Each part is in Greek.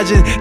가진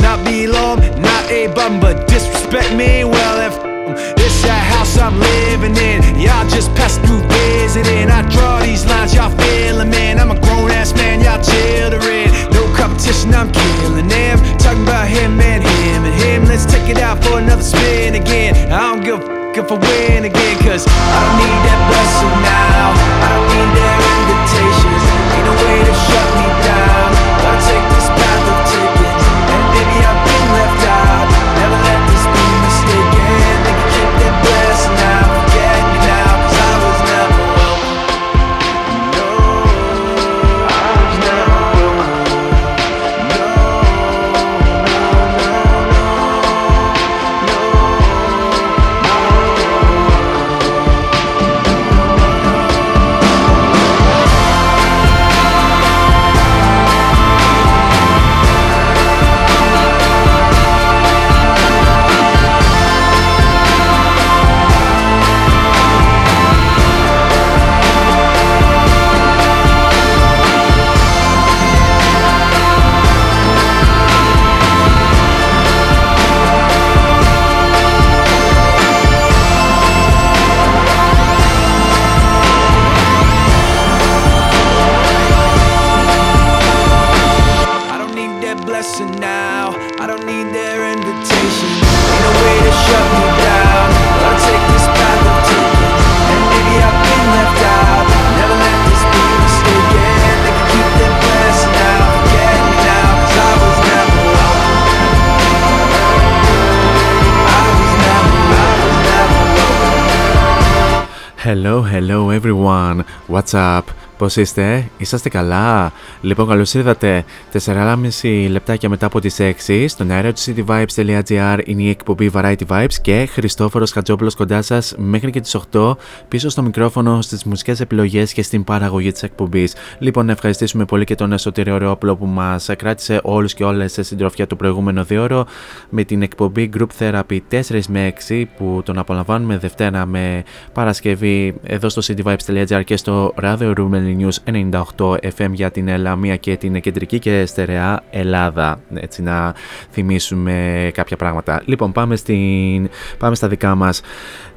What's up? Πώς είστε, είσαστε καλά; Λοιπόν, καλώς ήρθατε. 4,5 λεπτάκια μετά από τις 6 στον αέρα του cityvibes.gr είναι η εκπομπή Variety Vibes και Χριστόφορος Χατζόπουλος κοντά σας μέχρι και τις 8 πίσω στο μικρόφωνο, στις μουσικές επιλογές και στην παραγωγή της εκπομπής. Λοιπόν, να ευχαριστήσουμε πολύ και τον Εσωτερικό Ρεόπλο που μας κράτησε όλους και όλες σε συντροφιά το προηγούμενο δύο με την εκπομπή Group Therapy 4 με 6 που τον απολαμβάνουμε Δευτέρα με Παρασκευή εδώ στο cityvibes.gr και στο Radio Room News 98 FM για την Ελαμία και την κεντρική και στερεά Ελλάδα. Έτσι να θυμίσουμε κάποια πράγματα. Λοιπόν, πάμε, στην... πάμε στα δικά μας.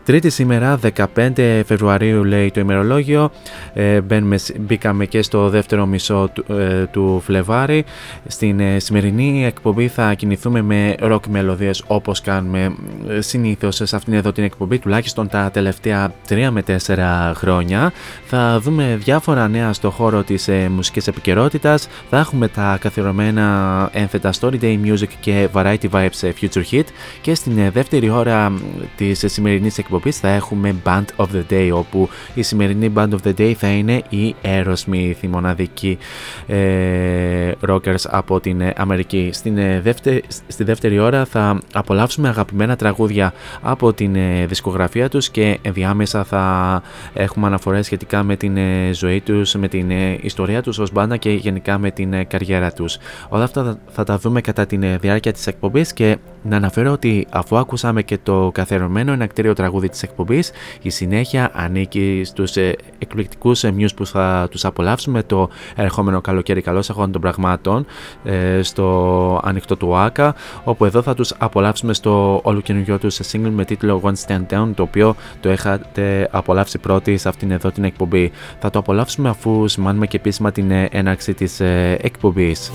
Τρίτη σήμερα, 15 Φεβρουαρίου λέει το ημερολόγιο. Ε, μπαίνουμε, μπήκαμε και στο δεύτερο μισό του, ε, του Φλεβάρι. Στην ε, σημερινή εκπομπή θα κινηθούμε με ροκ μελωδίες όπως κάνουμε ε, συνήθως σε αυτήν εδώ την εκπομπή τουλάχιστον τα τελευταία 3 με 4 χρόνια. Θα δούμε διάφορα νέα στο χώρο της ε, μουσικής επικαιρότητας. Θα έχουμε τα καθιερωμένα ένθετα Story Day Music και Variety Vibes ε, Future Hit και στην ε, δεύτερη ώρα της ε, σημερινής εκπομπής εκπομπής θα έχουμε Band of the Day όπου η σημερινή Band of the Day θα είναι η Aerosmith, η μοναδική ε, rockers από την ε, Αμερική. Στην, ε, δεύτερη, στη δεύτερη ώρα θα απολαύσουμε αγαπημένα τραγούδια από την ε, δισκογραφία τους και ενδιάμεσα θα έχουμε αναφορές σχετικά με την ε, ζωή τους, με την ε, ιστορία τους ως μπάντα και γενικά με την ε, καριέρα τους. Όλα αυτά θα, θα τα δούμε κατά τη διάρκεια της εκπομπής και να αναφέρω ότι αφού ακούσαμε και το καθερωμένο ενακτήριο τραγούδι της εκπομπής, η συνέχεια ανήκει στους ε, εκπληκτικούς ε, μιους που θα τους απολαύσουμε το ερχόμενο καλοκαίρι καλώς αγώνων των πραγμάτων ε, στο ανοιχτό του ΆΚΑ, όπου εδώ θα τους απολαύσουμε στο όλο καινούργιο τους single με τίτλο One Stand Down, το οποίο το έχετε απολαύσει πρώτη σε αυτήν εδώ την εκπομπή. Θα το απολαύσουμε αφού σημάνουμε και επίσημα την ε, έναρξη της ε, εκπομπής.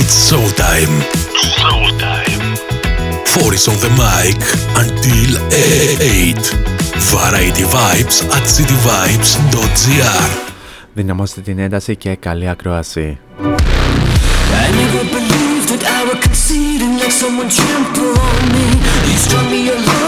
It's showtime. Showtime. Four is on the mic until 8. Variety Vibes at cityvibes.gr Δυναμώστε την ένταση και καλή ακρόαση. I never believed that I would concede and let someone trample on me. You strung me along, I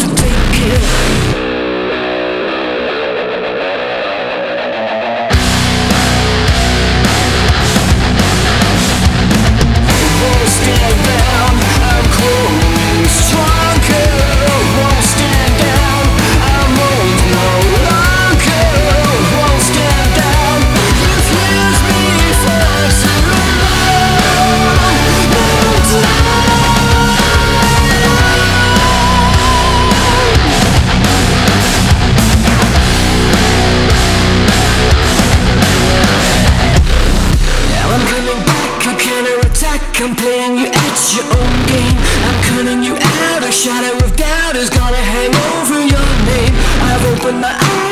you.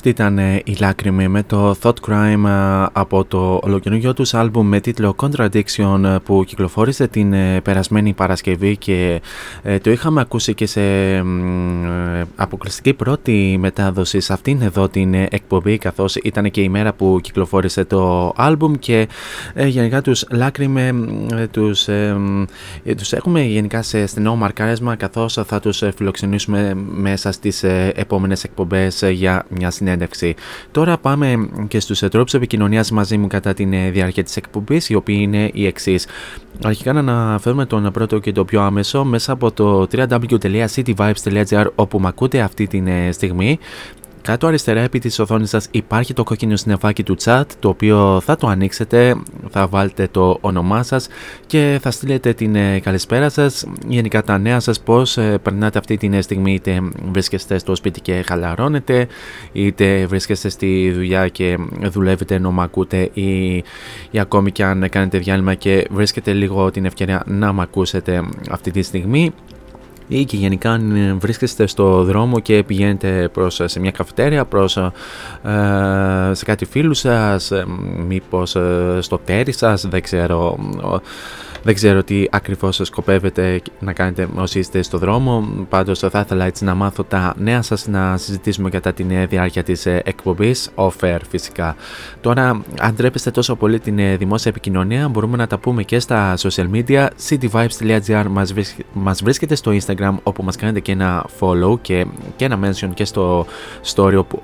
Αυτή ήταν ε, η Λάκρυμη με το Thought Crime ε, από το ολοκαινούργιο τους άλμπουμ με τίτλο Contradiction ε, που κυκλοφόρησε την ε, περασμένη Παρασκευή και ε, το είχαμε ακούσει και σε ε, αποκλειστική πρώτη μετάδοση σε αυτήν εδώ την ε, εκπομπή καθώς ήταν και η μέρα που κυκλοφόρησε το άλμπουμ και ε, γενικά τους Λάκρυμε ε, τους, ε, ε, τους έχουμε γενικά σε στενό μαρκάρισμα καθώς θα τους ε, φιλοξενήσουμε μέσα στις ε, επόμενες εκπομπές ε, για μια συνέντευξη. Τώρα πάμε και στους ε, τρόπους επικοινωνίας μαζί μου κατά τη διάρκεια της εκπομπής οι οποίοι είναι οι εξής. Αρχικά να αναφέρουμε τον πρώτο και το πιο άμεσο μέσα από το www.cityvibes.gr όπου με ακούτε αυτή τη στιγμή κάτω αριστερά επί της οθόνης σας υπάρχει το κόκκινο συννεφάκι του chat το οποίο θα το ανοίξετε, θα βάλετε το όνομά σας και θα στείλετε την ε, καλησπέρα σας, γενικά τα νέα σας πώς ε, περνάτε αυτή την στιγμή είτε βρίσκεστε στο σπίτι και χαλαρώνετε είτε βρίσκεστε στη δουλειά και δουλεύετε ενώ μ' ακούτε ή, ή ακόμη και αν κάνετε διάλειμμα και βρίσκετε λίγο την ευκαιρία να μ' ακούσετε αυτή τη στιγμή ή και γενικά αν βρίσκεστε στο δρόμο και πηγαίνετε προς, σε μια καφετέρια, προς, ε, σε κάτι φίλους σας, ε, μήπως ε, στο τέρι σας, δεν ξέρω, δεν ξέρω τι ακριβώς σκοπεύετε να κάνετε όσοι είστε στο δρόμο, πάντως θα ήθελα έτσι να μάθω τα νέα σας, να συζητήσουμε κατά την διάρκεια της εκπομπής, offer φυσικά. Τώρα, αν τρέπεστε τόσο πολύ την δημόσια επικοινωνία, μπορούμε να τα πούμε και στα social media, cityvibes.gr μας, μας βρίσκεται στο Instagram όπου μας κάνετε και ένα follow και, και ένα mention και στο story όπου,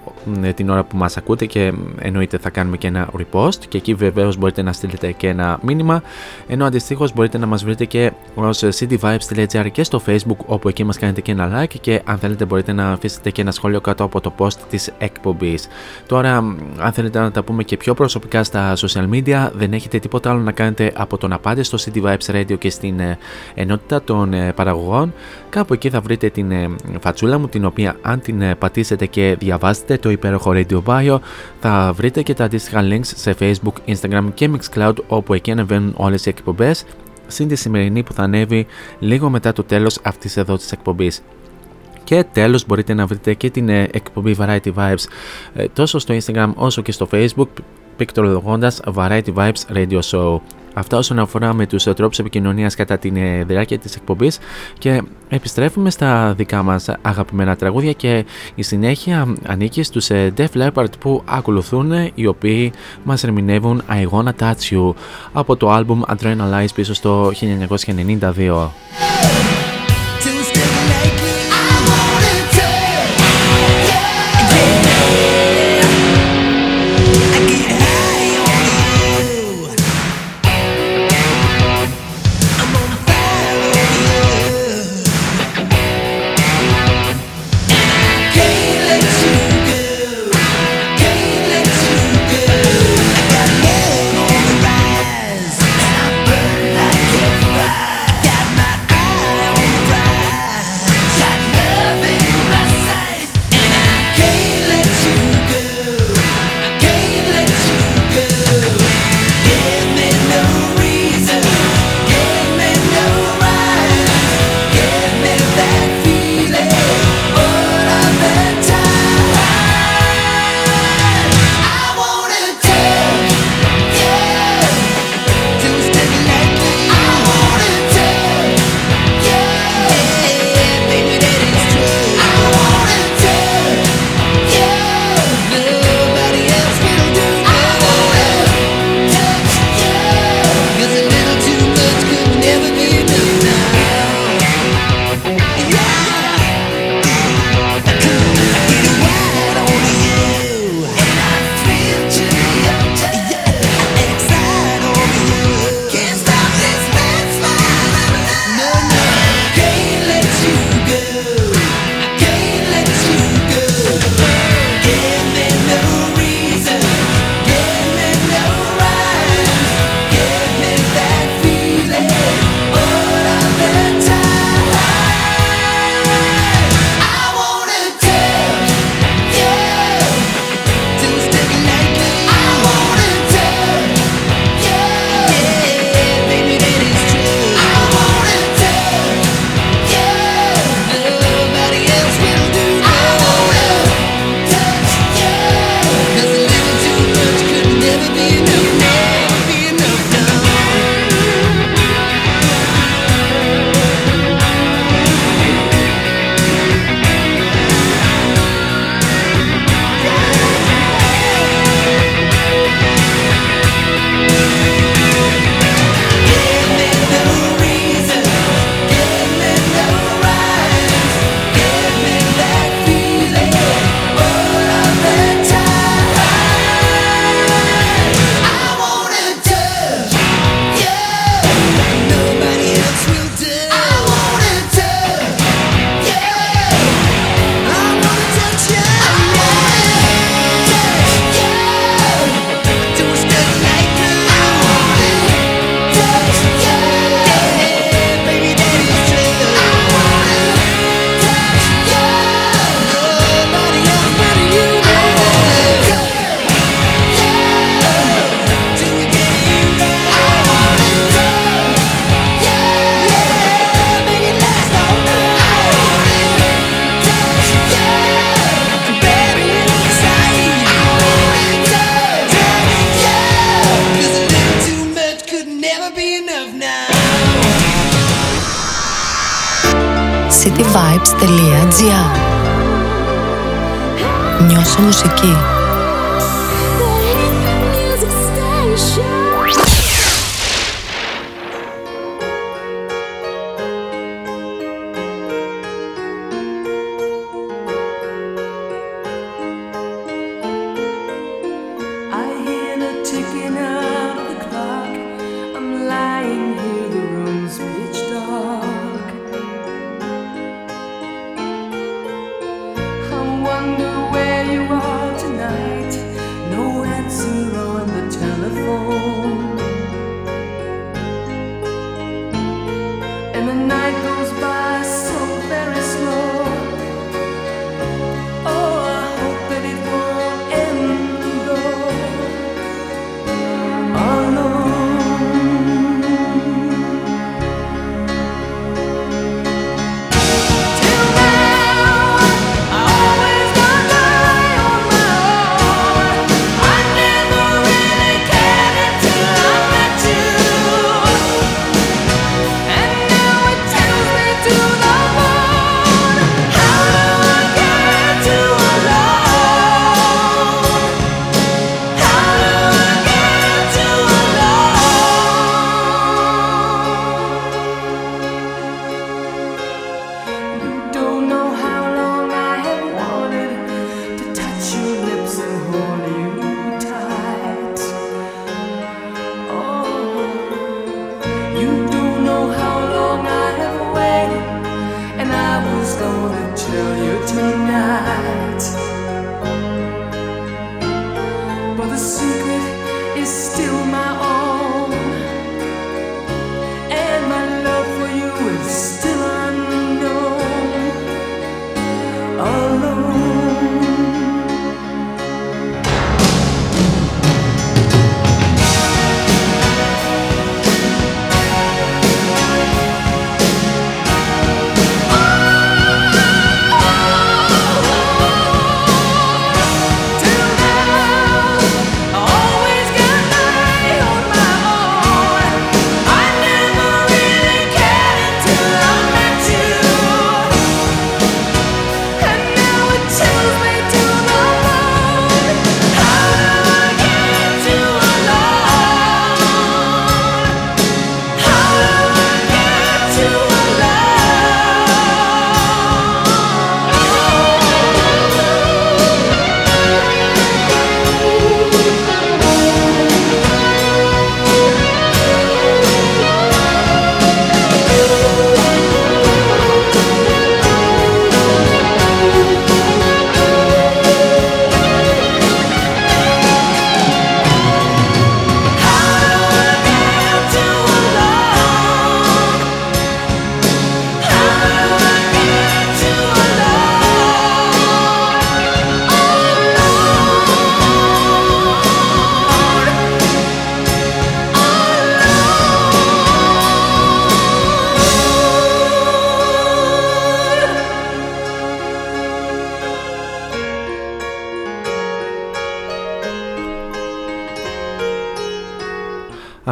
την ώρα που μας ακούτε και εννοείται θα κάνουμε και ένα repost και εκεί βεβαίως μπορείτε να στείλετε και ένα μήνυμα ενώ αντιστοίχως αντίστοιχο μπορείτε να μας βρείτε και ως cityvibes.gr και στο facebook όπου εκεί μας κάνετε και ένα like και αν θέλετε μπορείτε να αφήσετε και ένα σχόλιο κάτω από το post της εκπομπής. Τώρα αν θέλετε να τα πούμε και πιο προσωπικά στα social media δεν έχετε τίποτα άλλο να κάνετε από το να πάτε στο City Vibes Radio και στην ε, ενότητα των ε, παραγωγών κάπου εκεί θα βρείτε την ε, φατσούλα μου την οποία αν την πατήσετε και διαβάσετε το υπέροχο Radio Bio θα βρείτε και τα αντίστοιχα links σε Facebook, Instagram και Mixcloud όπου εκεί ανεβαίνουν όλες οι εκπομπές συν τη σημερινή που θα ανέβει λίγο μετά το τέλος αυτής εδώ της εκπομπής. Και τέλος μπορείτε να βρείτε και την εκπομπή Variety Vibes τόσο στο Instagram όσο και στο Facebook πικτρολογώντας Variety Vibes Radio Show. Αυτά όσον αφορά με τους τρόπους επικοινωνίας κατά τη ε, διάρκεια της εκπομπής και επιστρέφουμε στα δικά μας αγαπημένα τραγούδια και η συνέχεια ανήκει στους ε, Def Leppard που ακολουθούν οι οποίοι μας ερμηνεύουν I Wanna Touch You από το album Adrenalize πίσω στο 1992.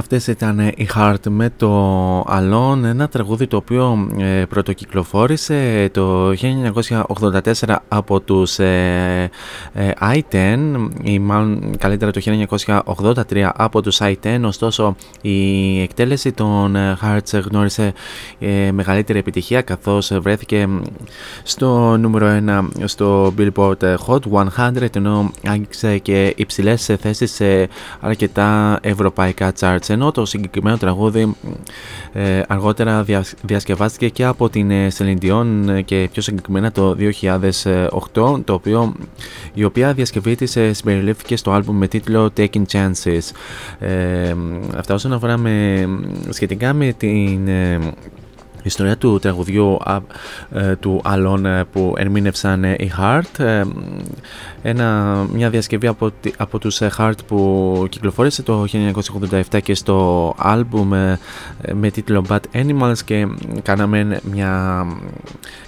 Αυτές ήταν η Heart με το Alone, ένα τραγούδι το οποίο ε, πρωτοκυκλοφόρησε το 1984 από τους ε, ε, I-10 ή μάλλον καλύτερα το 1983 από τους I-10 ωστόσο η εκτέλεση των Hearts γνώρισε μεγαλύτερη επιτυχία καθώς βρέθηκε στο νούμερο 1 στο Billboard Hot 100 ενώ άγγιξε και υψηλές θέσεις σε αρκετά ευρωπαϊκά charts ενώ το συγκεκριμένο τραγούδι ε, αργότερα διασκευάστηκε και από την ε, Celine Dion ε, και πιο συγκεκριμένα το 2008 το οποίο, η οποία διασκευή της συμπεριλήφθηκε στο άλμπουμ με τίτλο Taking Chances ε, αυτά όσον αφορά με, σχετικά με την η ιστορία του τραγουδιού ε, του Αλών ε, που ερμήνευσαν ε, οι Heart ένα, μια διασκευή από, από τους Heart που κυκλοφόρησε το 1987 και στο άλμπουμ με τίτλο Bad Animals και κάναμε, μια,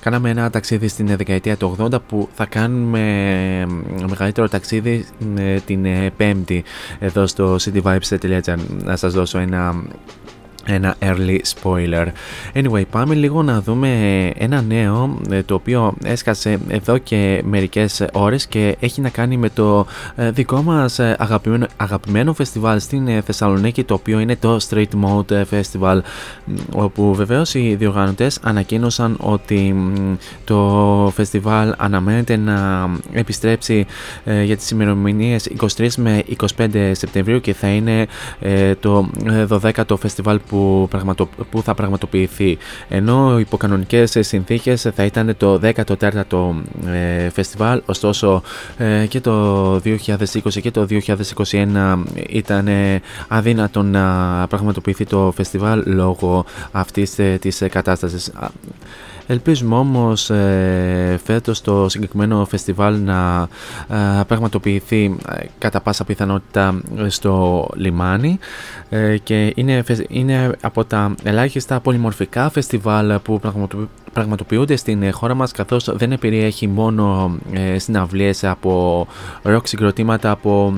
κάναμε ένα ταξίδι στην δεκαετία του 80 που θα κάνουμε μεγαλύτερο ταξίδι την πέμπτη εδώ στο cityvibes.gr να σας δώσω ένα ένα early spoiler. Anyway, πάμε λίγο να δούμε ένα νέο ε, το οποίο έσκασε εδώ και μερικές ώρες και έχει να κάνει με το ε, δικό μας ε, αγαπημένο, αγαπημένο φεστιβάλ στην Θεσσαλονίκη το οποίο είναι το Street Mode Festival όπου βεβαίως οι διοργανωτές ανακοίνωσαν ότι το φεστιβάλ αναμένεται να επιστρέψει για τις ημερομηνίες 23 με 25 Σεπτεμβρίου και θα είναι το 12ο φεστιβάλ που που, που θα πραγματοποιηθεί. Ενώ υπό κανονικέ συνθήκες θα ήταν το 14ο ε, φεστιβάλ, ωστόσο ε, και το 2020 και το 2021 ήταν αδύνατο να πραγματοποιηθεί το φεστιβάλ λόγω αυτής ε, της κατάστασης. Ελπίζουμε όμως ε, φέτος το συγκεκριμένο φεστιβάλ να ε, πραγματοποιηθεί ε, κατά πάσα πιθανότητα στο λιμάνι. Ε, και είναι, είναι από τα ελάχιστα πολυμορφικά φεστιβάλ που πραγματοποιούνται στην χώρα μας καθώς δεν περιέχει μόνο ε, συναυλίες από rock συγκροτήματα από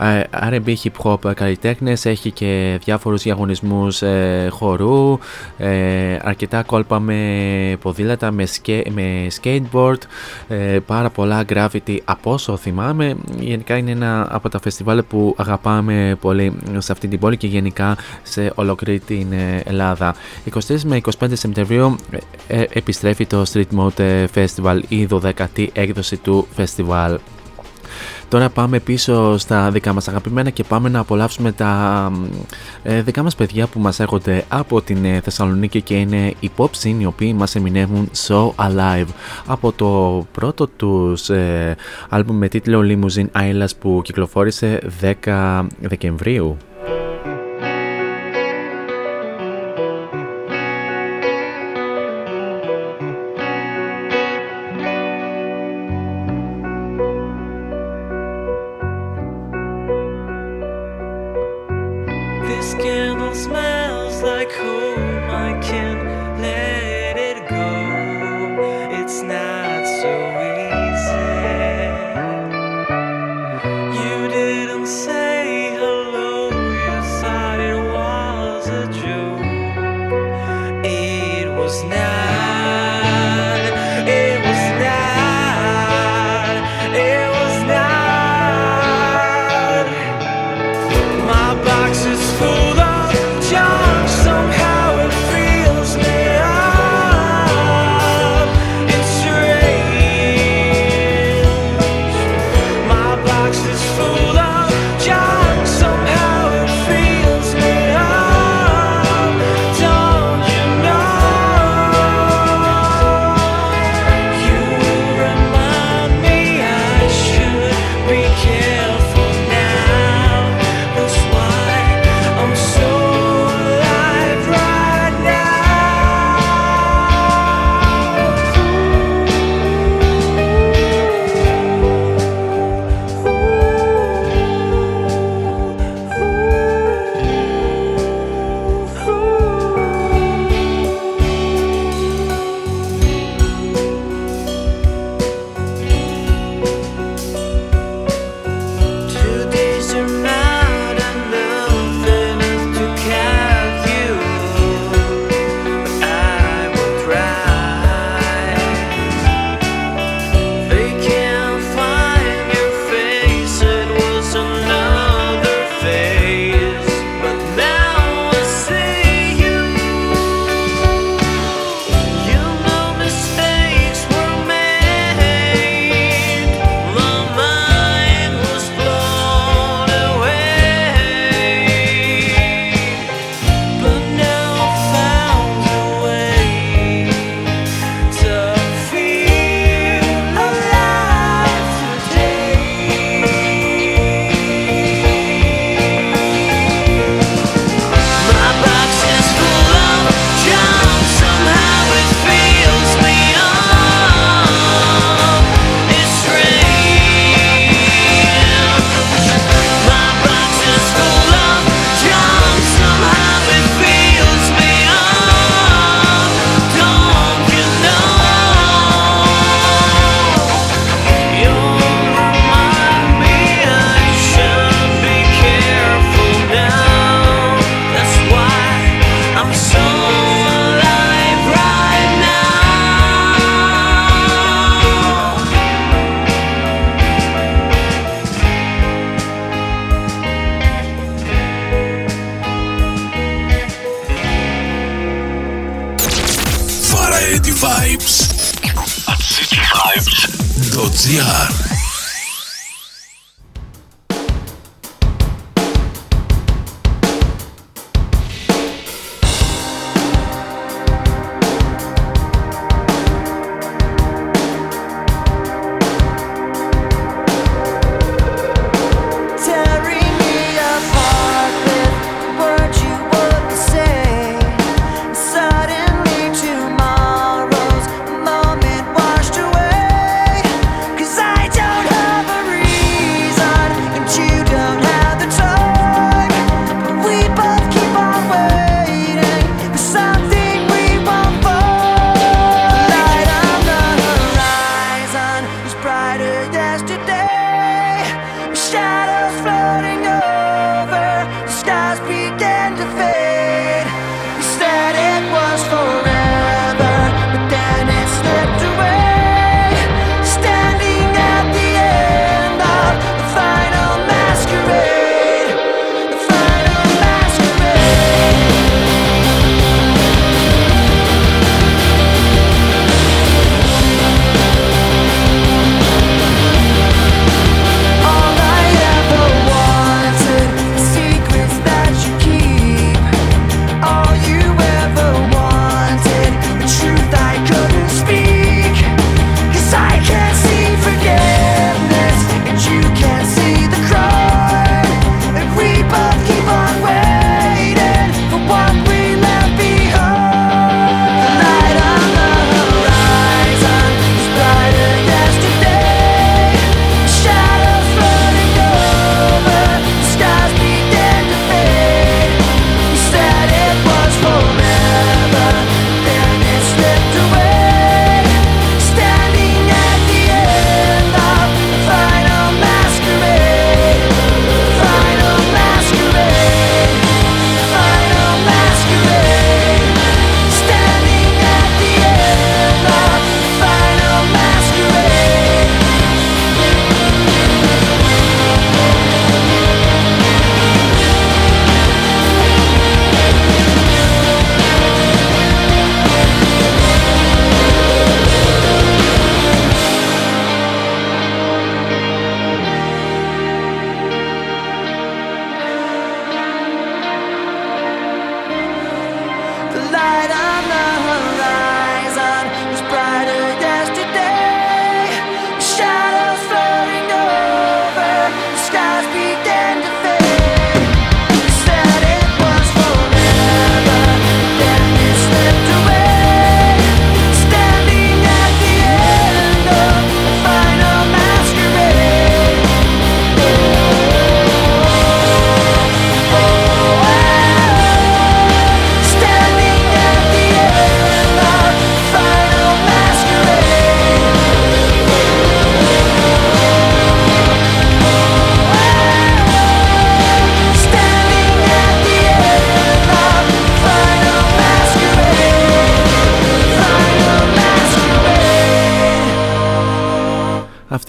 ε, R&B hip hop καλλιτέχνες έχει και διάφορους διαγωνισμούς χορού αρκετά κόλπα με ποδήλατα, με, με skateboard πάρα πολλά gravity από όσο θυμάμαι γενικά είναι ένα από τα φεστιβάλ που αγαπάμε πολύ σε αυτή την πόλη και γενικά σε ολόκληρη την ε, Ελλάδα. 24 με 25 Σεπτεμβρίου ε, ε, επιστρέφει το Street Mode Festival, η 12η έκδοση του festival. Τώρα πάμε πίσω στα δικά μας αγαπημένα και πάμε να απολαύσουμε τα ε, δικά μας παιδιά που μας έρχονται από την ε, Θεσσαλονίκη και είναι οι pop scene οι οποίοι μας εμεινεύουν So Alive από το πρώτο τους ε, άλμπουμ με τίτλο Limousine Islands που κυκλοφόρησε 10 Δεκεμβρίου.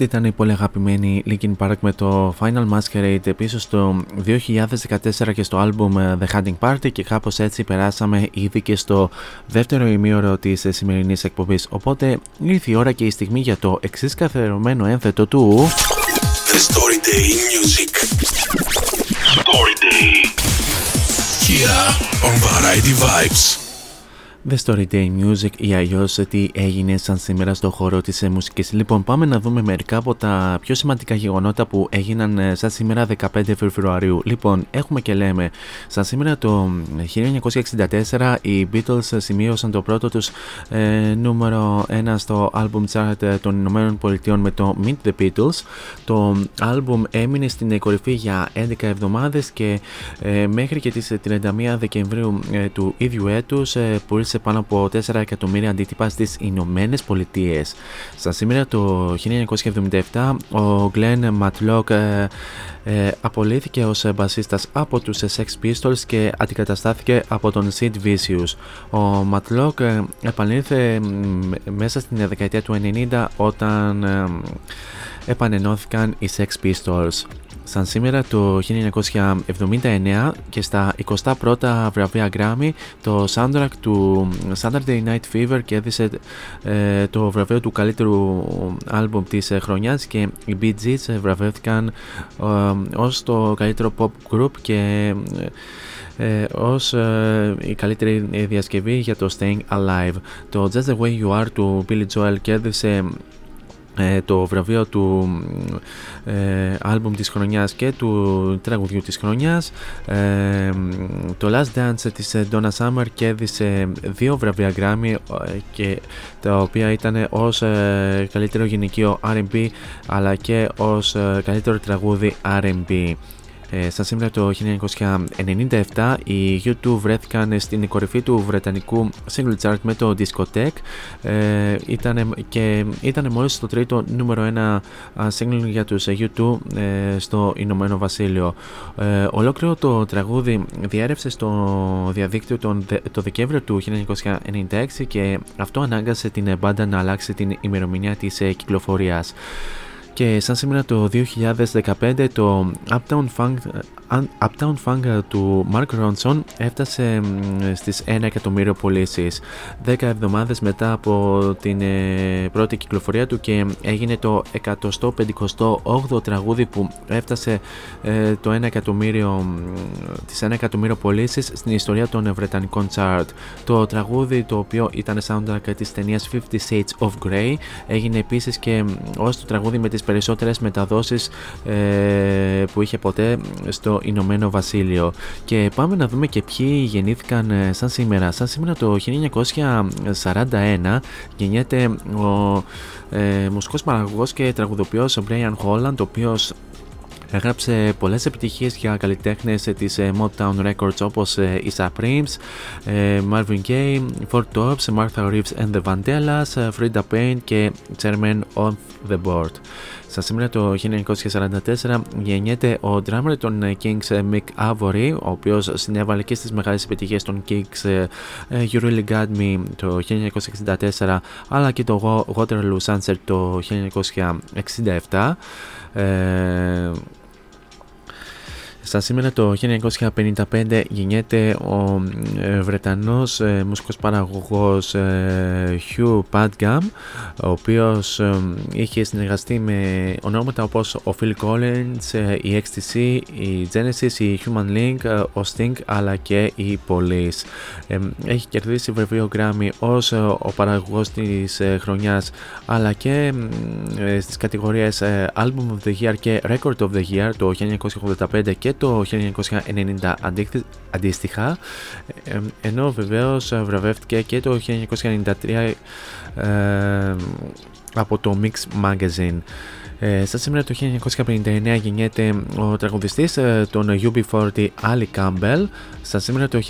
Αυτή ήταν η πολύ αγαπημένη Linkin Park με το Final Masquerade πίσω στο 2014 και στο άλμπουμ The Hunting Party και κάπως έτσι περάσαμε ήδη και στο δεύτερο ημίωρο της σημερινής εκπομπής. Οπότε ήρθε η ώρα και η στιγμή για το εξής καθερωμένο ένθετο του The Story Day Music. Story Day Here on Variety Vibes The Story Day Music ή αλλιώς τι έγινε σαν σήμερα στο χώρο της ε, μουσικής. Λοιπόν, πάμε να δούμε μερικά από τα πιο σημαντικά γεγονότα που έγιναν ε, σαν σήμερα 15 Φεβρουαρίου. Λοιπόν, έχουμε και λέμε, σαν σήμερα το 1964 οι Beatles σημείωσαν το πρώτο τους ε, νούμερο 1 στο album chart ε, των Ηνωμένων Πολιτειών με το Meet the Beatles. Το album έμεινε στην κορυφή για 11 εβδομάδες και ε, μέχρι και τις 31 Δεκεμβρίου του ίδιου έτους πούλησε πάνω από 4 εκατομμύρια αντίτυπα στις Ηνωμένες Πολιτείες. Στα σήμερα το 1977 ο Glenn Matlock ε, ε, απολύθηκε ως μπασίστας από τους Sex Pistols και αντικαταστάθηκε από τον Sid Vicious. Ο Matlock ε, επανήλθε μέσα στην δεκαετία του 90 όταν ε, επανενώθηκαν οι Sex Pistols. Σαν σήμερα το 1979 και στα 21 βραβεία Grammy το soundtrack του Saturday Night Fever κέρδισε ε, το βραβείο του καλύτερου άλμπουμ της χρονιάς και οι Bee Gees βραβεύτηκαν ε, ως το καλύτερο pop group και ε, ως ε, η καλύτερη διασκευή για το Staying Alive. Το Just The Way You Are του Billy Joel κέρδισε ε, το βραβείο του ε, άλμπουμ της χρονιάς και του τραγουδιού της χρονιάς. Ε, το Last Dance της Donna Summer κέρδισε δύο βραβεία Grammy ε, και τα οποία ήταν ως ε, καλύτερο γυναικείο R&B αλλά και ως καλύτερο τραγούδι R&B ε, στα σήμερα το 1997 οι U2 βρέθηκαν στην κορυφή του βρετανικού single chart με το Discotech ε, ήταν, και ήταν μόλις το τρίτο νούμερο ένα single για τους U2 ε, στο Ηνωμένο Βασίλειο. Ε, ολόκληρο το τραγούδι διέρευσε στο διαδίκτυο τον, το Δεκέμβριο του 1996 και αυτό ανάγκασε την μπάντα να αλλάξει την ημερομηνία της ε, κυκλοφορίας και σαν σήμερα το 2015 το Uptown Funk Uptown Funk του Mark Ronson έφτασε στις 1 εκατομμύριο πωλήσεις 10 εβδομάδες μετά από την ε, πρώτη κυκλοφορία του και έγινε το 158ο τραγούδι που έφτασε ε, το 1 εκατομμύριο, τις 1 εκατομμύριο πωλήσεις στην ιστορία των Βρετανικών chart. Το τραγούδι το οποίο ήταν soundtrack της ταινίας 50 Shades of Grey έγινε επίσης και ως το τραγούδι με τις περισσότερες μεταδόσεις ε, που είχε ποτέ στο Ηνωμένο Βασίλειο. Και πάμε να δούμε και ποιοι γεννήθηκαν ε, σαν σήμερα. Σαν σήμερα το 1941 γεννιέται ο ε, μουσικός παραγωγός και τραγουδοποιός ο Brian Holland, ο οποίος Έγραψε πολλές επιτυχίες για καλλιτέχνες της ε, Motown Records όπως η Supremes, Marvin Gaye, Four Tops, Martha Reeves and the Vandellas, Frida Payne και Chairman of the Board. Στα σήμερα το 1944 γεννιέται ο drummer των Kings Mick Avory, ο οποίος συνέβαλε και στις μεγάλες επιτυχίες των Kings You Really Got Me το 1964 αλλά και το Waterloo Sunset το 1967. Στα σήμερα το 1955 γεννιέται ο ε, Βρετανός ε, μουσικός παραγωγός ε, Hugh Padgham ο οποίος είχε συνεργαστεί με ονόματα όπως ο Phil Collins, η XTC, η Genesis, η Human Link, ο Sting αλλά και η Police. Έχει κερδίσει βραβείο Grammy ως ο παραγωγός της χρονιάς αλλά και στις κατηγορίες Album of the Year και Record of the Year το 1985 και το 1990 αντίστοιχα ενώ βεβαίως βραβεύτηκε και το 1993 από το Mix Magazine. Ε, στα σήμερα το 1959 γεννιέται ο τραγουδιστής ε, των UB40 Ali Campbell. Στα σήμερα το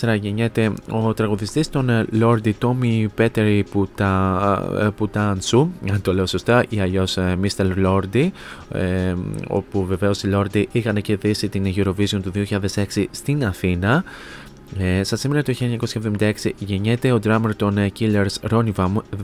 1974 γεννιέται ο τραγουδιστής των ε, Lordi Tommy Pettery Putansu, αν το λέω σωστά, ή αλλιώς Mr. Lordi, όπου βεβαίως οι Lordi είχαν κερδίσει την Eurovision του 2006 στην Αθήνα Ε, Σας σήμερα το 1976 γεννιέται ο drummer των ε, Killers Ronnie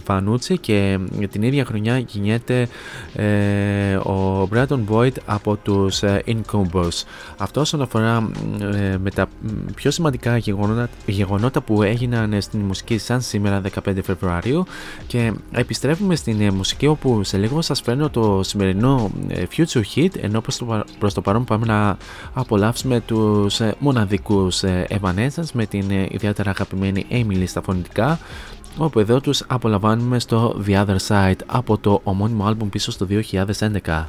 Vanucci και ε, την ίδια χρονιά γεννιέται ε, ο Brandon Boyd από τους ε, Incubus. Αυτό όσον αφορά ε, με τα πιο σημαντικά γεγονότα, γεγονότα που έγιναν στην μουσική σαν σήμερα 15 Φεβρουαρίου και επιστρέφουμε στην μουσική όπου σε λίγο σας φέρνω το σημερινό Future Hit ενώ προς το, προς το παρόν πάμε να απολαύσουμε τους μοναδικούς Evanescence με την ιδιαίτερα αγαπημένη Emily στα φωνητικά όπου εδώ τους απολαμβάνουμε στο The Other Side από το ομώνυμο άλμπουμ πίσω στο 2011.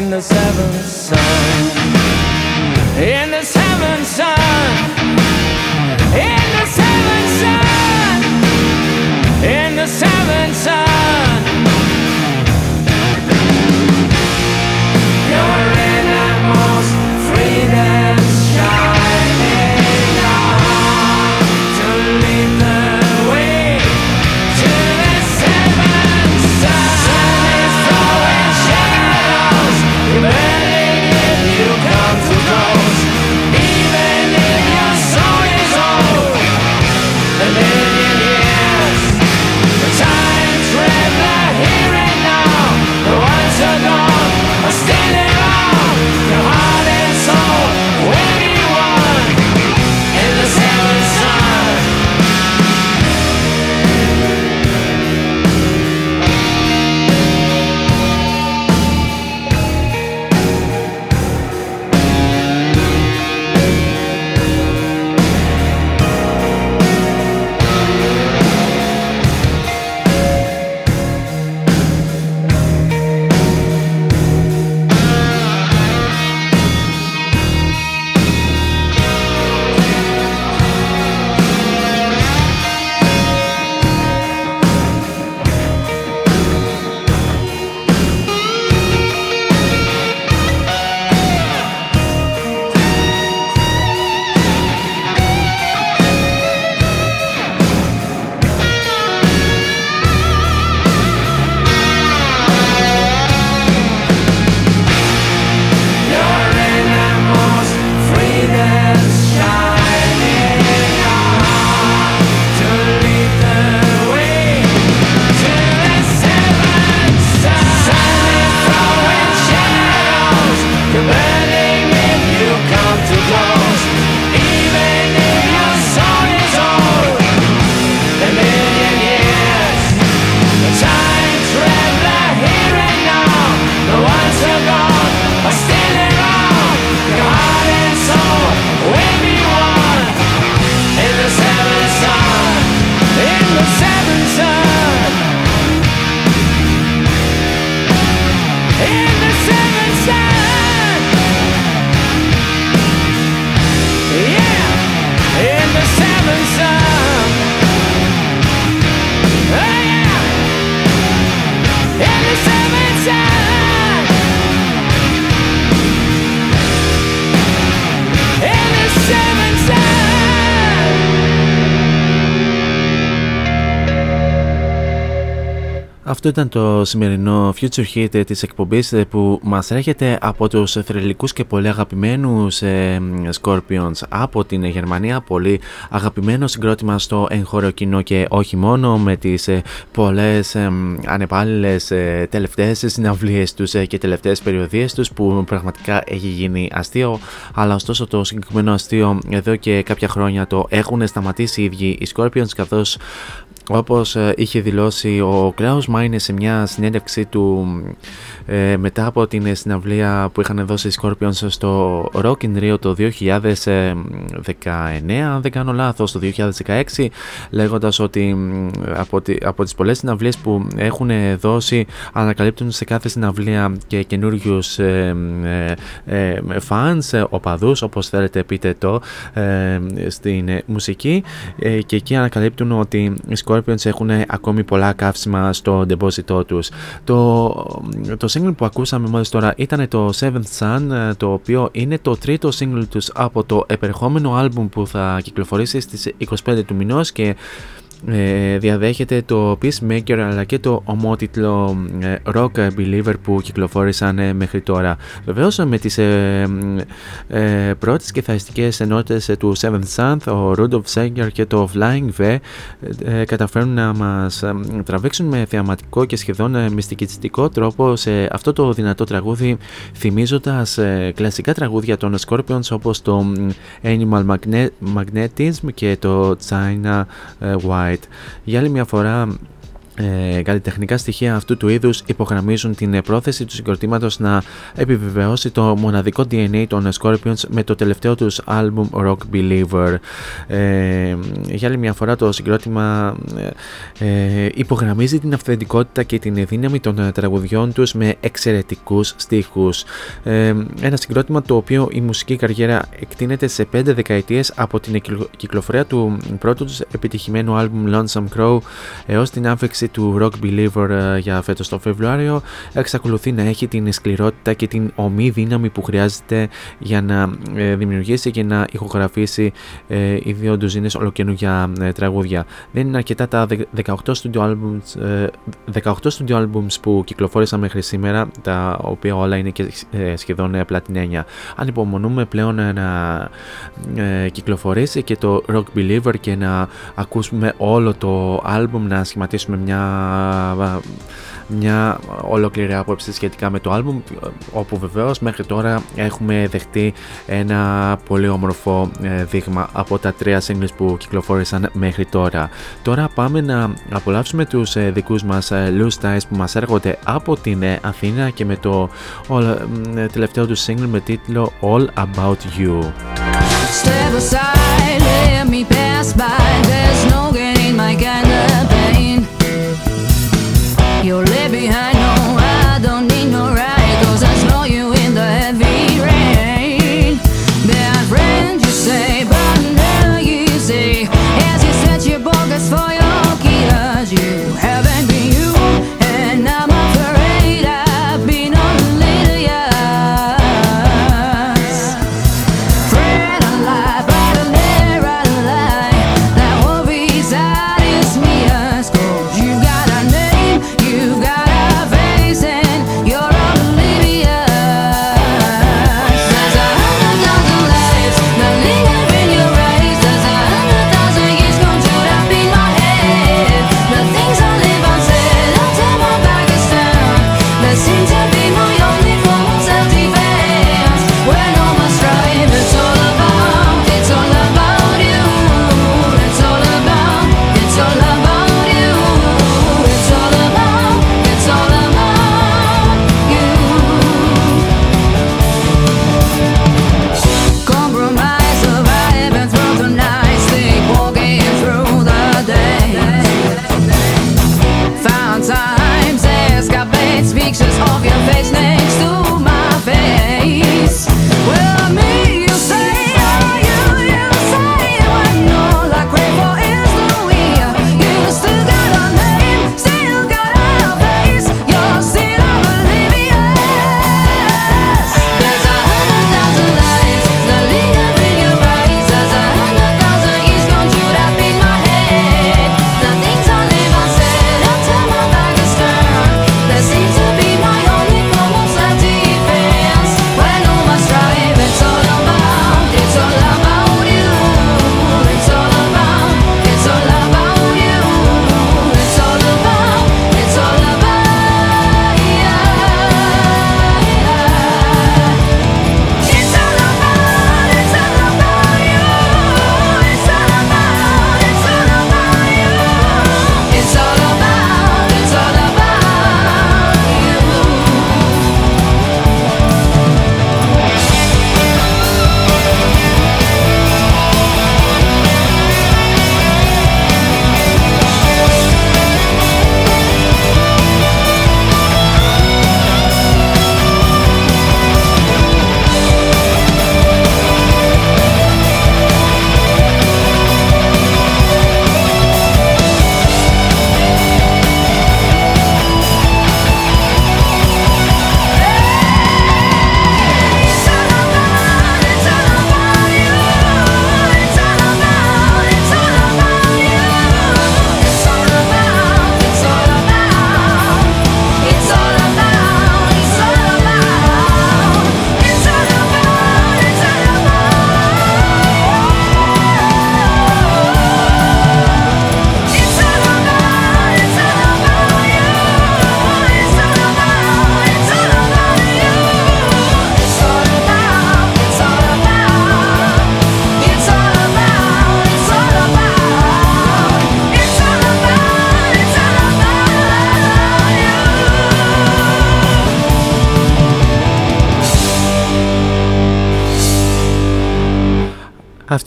In the seventh sun. Αυτό ήταν το σημερινό Future Hit της εκπομπής ε, που μας έρχεται από τους θρελικούς και πολύ αγαπημένους ε, Scorpions από την Γερμανία. Πολύ αγαπημένο συγκρότημα στο εγχώριο κοινό και όχι μόνο με τις ε, πολλές ε, ανεπάλληλες ε, τελευταίες συναυλίες τους ε, και τελευταίες περιοδίες τους που πραγματικά έχει γίνει αστείο αλλά ωστόσο το συγκεκριμένο αστείο εδώ και κάποια χρόνια το έχουν σταματήσει οι ίδιοι οι Scorpions καθώς όπως ε, είχε δηλώσει ο Κλάους Μάινε σε μια συνέντευξή του ε, μετά από την συναυλία που είχαν δώσει οι Scorpions στο Rock in Rio το 2019 αν δεν κάνω λάθος το 2016 λέγοντας ότι από, τη, από τις πολλές συναυλίες που έχουν δώσει ανακαλύπτουν σε κάθε συναυλία και καινούριους ε, ε, ε, fans, οπαδούς όπως θέλετε πείτε το στην μουσική και εκεί ανακαλύπτουν ότι οι Scorpions έχουν ακόμη πολλά καύσιμα στο ντεμπόσιτό τους. Το, το single που ακούσαμε μόλις τώρα ήταν το Seventh Sun, ε, το οποίο είναι το τρίτο single τους από το επερχόμενο άλμπουμ που θα κυκλοφορήσει στις 25 του μηνός και ε, διαδέχεται το Peacemaker αλλά και το ομότιτλο ε, Rock Believer που κυκλοφόρησαν ε, μέχρι τώρα. Βεβαίως με τις ε, ε, πρώτες κιθαριστικές ενότητες του Seventh Sun, ο Rudolf Seger και το Flying V καταφέρουν να μας τραβήξουν με θεαματικό και σχεδόν μυστικιστικό τρόπο σε αυτό το δυνατό τραγούδι θυμίζοντας κλασικά τραγούδια των Scorpions όπως το Animal Magnetism και το China White. Για άλλη μια φορά ε, καλλιτεχνικά στοιχεία αυτού του είδους υπογραμμίζουν την πρόθεση του συγκροτήματος να επιβεβαιώσει το μοναδικό DNA των Scorpions με το τελευταίο τους άλμπουμ Rock Believer. Ε, για άλλη μια φορά το συγκρότημα ε, ε υπογραμμίζει την αυθεντικότητα και την δύναμη των τραγουδιών τους με εξαιρετικούς στίχους. Ε, ένα συγκρότημα το οποίο η μουσική καριέρα εκτείνεται σε πέντε δεκαετίες από την κυκλοφορία του πρώτου τους επιτυχημένου άλμπουμ Lonesome Crow έως την άφηξη του Rock Believer ε, για φέτος το Φεβρουάριο εξακολουθεί να έχει την σκληρότητα και την ομή δύναμη που χρειάζεται για να ε, δημιουργήσει και να ηχογραφήσει ε, οι δύο ντουζίνες ολοκαινούργια τραγούδια. Δεν είναι αρκετά τα 18 studio albums, 18 studio albums που κυκλοφόρησαν μέχρι σήμερα, τα οποία όλα είναι και σχεδόν πλατινένια. Αν υπομονούμε πλέον να κυκλοφορήσει και το Rock Believer και να ακούσουμε όλο το album, να σχηματίσουμε μια μια ολόκληρη άποψη σχετικά με το άλμπουμ όπου βεβαίως μέχρι τώρα έχουμε δεχτεί ένα πολύ όμορφο ε, δείγμα από τα τρία singles που κυκλοφόρησαν μέχρι τώρα. Τώρα πάμε να απολαύσουμε τους ε, δικούς μας ε, Loose Ties που μας έρχονται από την Αθήνα και με το τελευταίο τους single με τίτλο All About You. Step aside, let me pass by.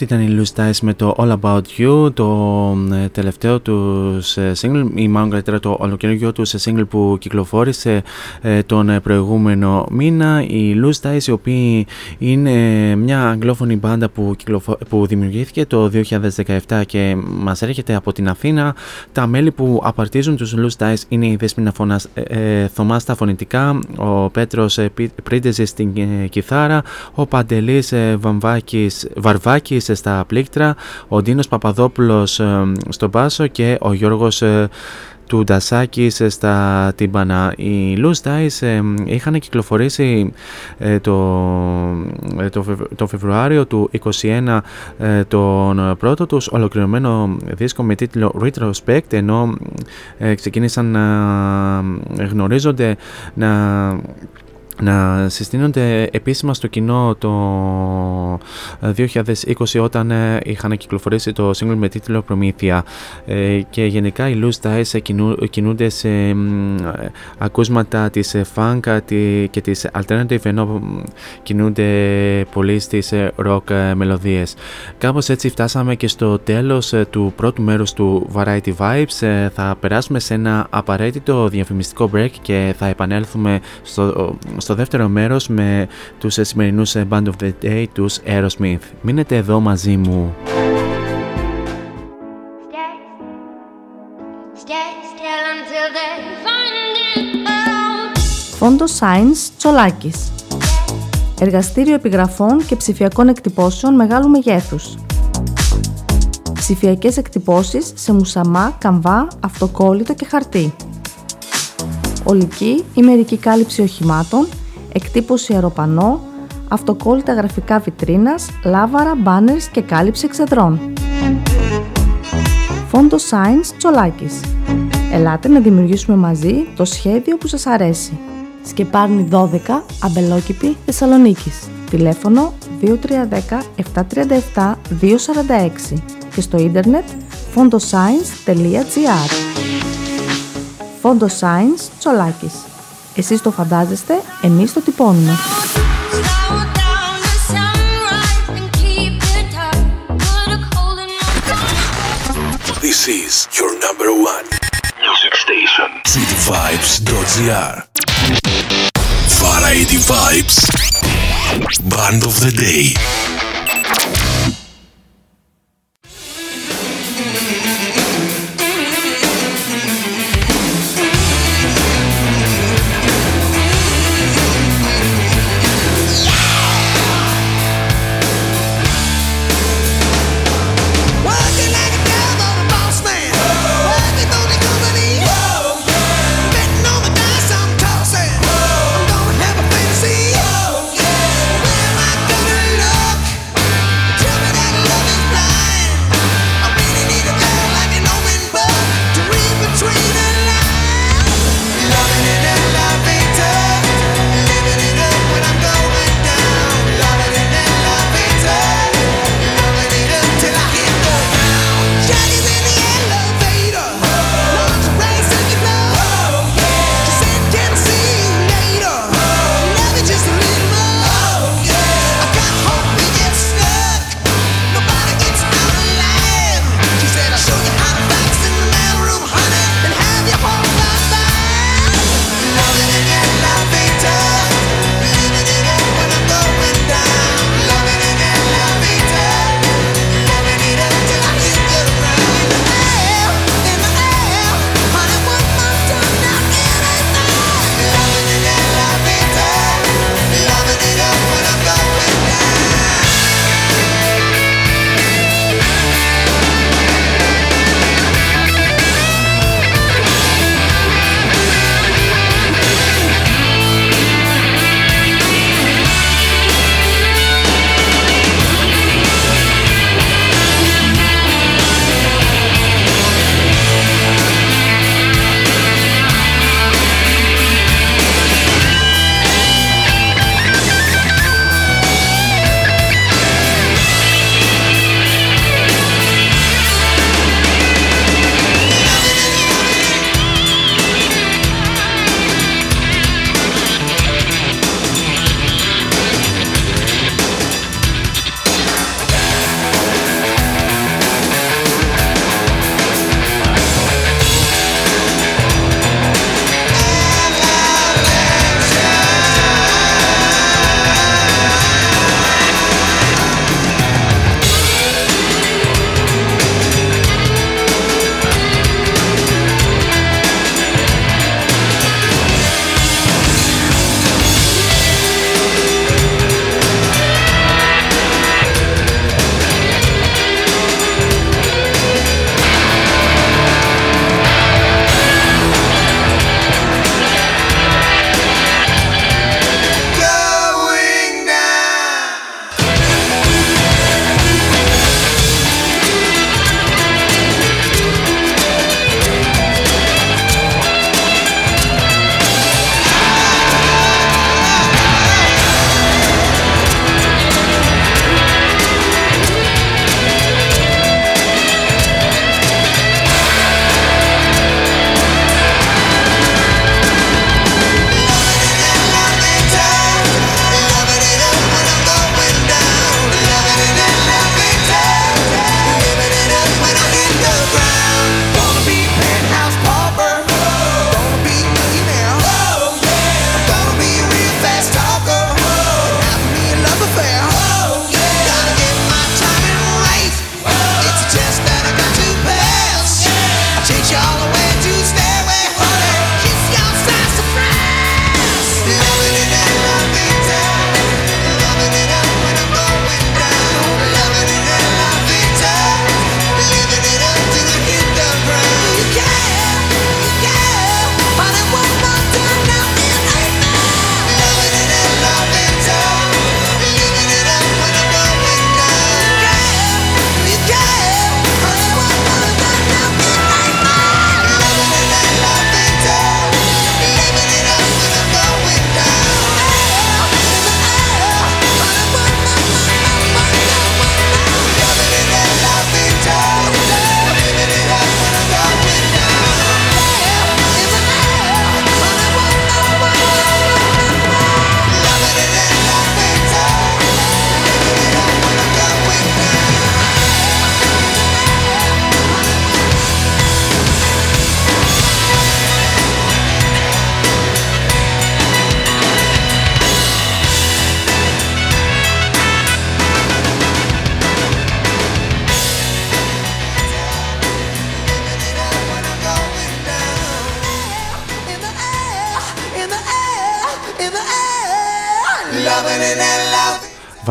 Αυτή ήταν η Loose Ties με το All About You, το ε, τελευταίο του ε, single, ή μάλλον καλύτερα το ολοκληρωτικό του single που κυκλοφόρησε ε, τον προηγούμενο μήνα. Οι Loose Ties, οι οποίοι είναι μια αγγλόφωνη μπάντα που, που δημιουργήθηκε το 2017 και μας έρχεται από την Αθήνα. Τα μέλη που απαρτίζουν τους Loose Ties είναι η Δέσποινα Φωνάς, ε, Θωμάς στα φωνητικά, ο Πέτρος Πρίντεζη στην κιθάρα, ο Παντελής Βαμβάκης, Βαρβάκης στα πλήκτρα, ο Ντίνος Παπαδόπουλος στο μπάσο και ο Γιώργος ε, του Ντασάκη στα τύμπανα. Οι Loose Dice είχαν κυκλοφορήσει ε, το, ε, το, το Φεβρουάριο του 2021 τον πρώτο τους ολοκληρωμένο δίσκο με τίτλο Retrospect ενώ ξεκίνησαν να γνωρίζονται να να συστήνονται επίσημα στο κοινό το 2020 όταν ε, είχαν κυκλοφορήσει το single με τίτλο Προμήθεια ε, και γενικά οι Loose Dice κινούνται σε ακούσματα της funk και της alternative ενώ κινούνται πολύ στις rock μελωδίες. Κάπως έτσι φτάσαμε και στο τέλος ε, του πρώτου μέρους του Variety Vibes. Θα περάσουμε σε ένα απαραίτητο διαφημιστικό break και θα επανέλθουμε στο στο δεύτερο μέρος με τους σημερινούς Band of the Day, τους Aerosmith. Μείνετε εδώ μαζί μου. Φόντο Science Τσολάκης Εργαστήριο επιγραφών και ψηφιακών εκτυπώσεων μεγάλου μεγέθους. Ψηφιακές εκτυπώσεις σε μουσαμά, καμβά, αυτοκόλλητο και χαρτί. Ολική ή μερική κάλυψη οχημάτων εκτύπωση αεροπανό, αυτοκόλλητα γραφικά βιτρίνας, λάβαρα, μπάνερς και κάλυψη εξεδρών. Φόντο Science Τσολάκης. Ελάτε να δημιουργήσουμε μαζί το σχέδιο που σας αρέσει. Σκεπάρνη 12, Αμπελόκηπη, Θεσσαλονίκης. Τηλέφωνο 2310 737 246 και στο ίντερνετ fondoscience.gr Φόντο Science Τσολάκης. Εσείς το φαντάζεστε, εμείς το τυπώνουμε. This is your number one music station. cityvibes.gr Variety Vibes Band of the Day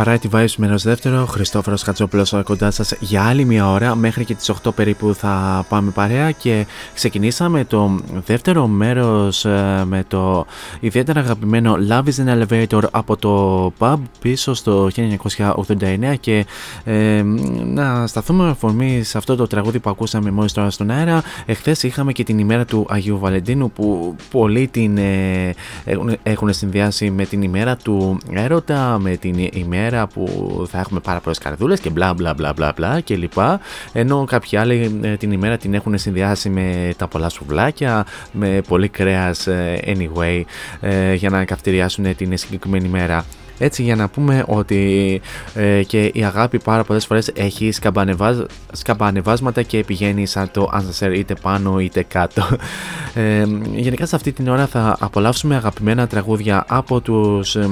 Variety Vibes μέρο δεύτερο. Χριστόφορος Χατζόπουλος κοντά σας για άλλη μια ώρα. Μέχρι και τις 8 περίπου θα πάμε παρέα και ξεκινήσαμε το δεύτερο μέρος ε, με το ιδιαίτερα αγαπημένο Love is an Elevator από το pub πίσω στο 1989 και ε, να σταθούμε αφορμή σε αυτό το τραγούδι που ακούσαμε μόλις τώρα στον αέρα. Εχθές είχαμε και την ημέρα του Αγίου Βαλεντίνου που πολλοί την ε, έχουν, έχουν συνδυάσει με την ημέρα του έρωτα, με την ημέρα που θα έχουμε πάρα πολλές καρδούλες και μπλα μπλα μπλα μπλα μπλα και λοιπά. Ενώ κάποιοι άλλοι ε, την ημέρα την έχουν συνδυάσει με τα πολλά σουβλάκια, με πολύ κρέας ε, anyway, ε, για να καυτηριάσουν την συγκεκριμένη ημέρα. Έτσι για να πούμε ότι ε, και η αγάπη πάρα πολλές φορές έχει σκαμπανεβάζ, σκαμπανεβάσματα και πηγαίνει σαν το answer είτε πάνω είτε κάτω. Ε, γενικά σε αυτή την ώρα θα απολαύσουμε αγαπημένα τραγούδια από τους ε,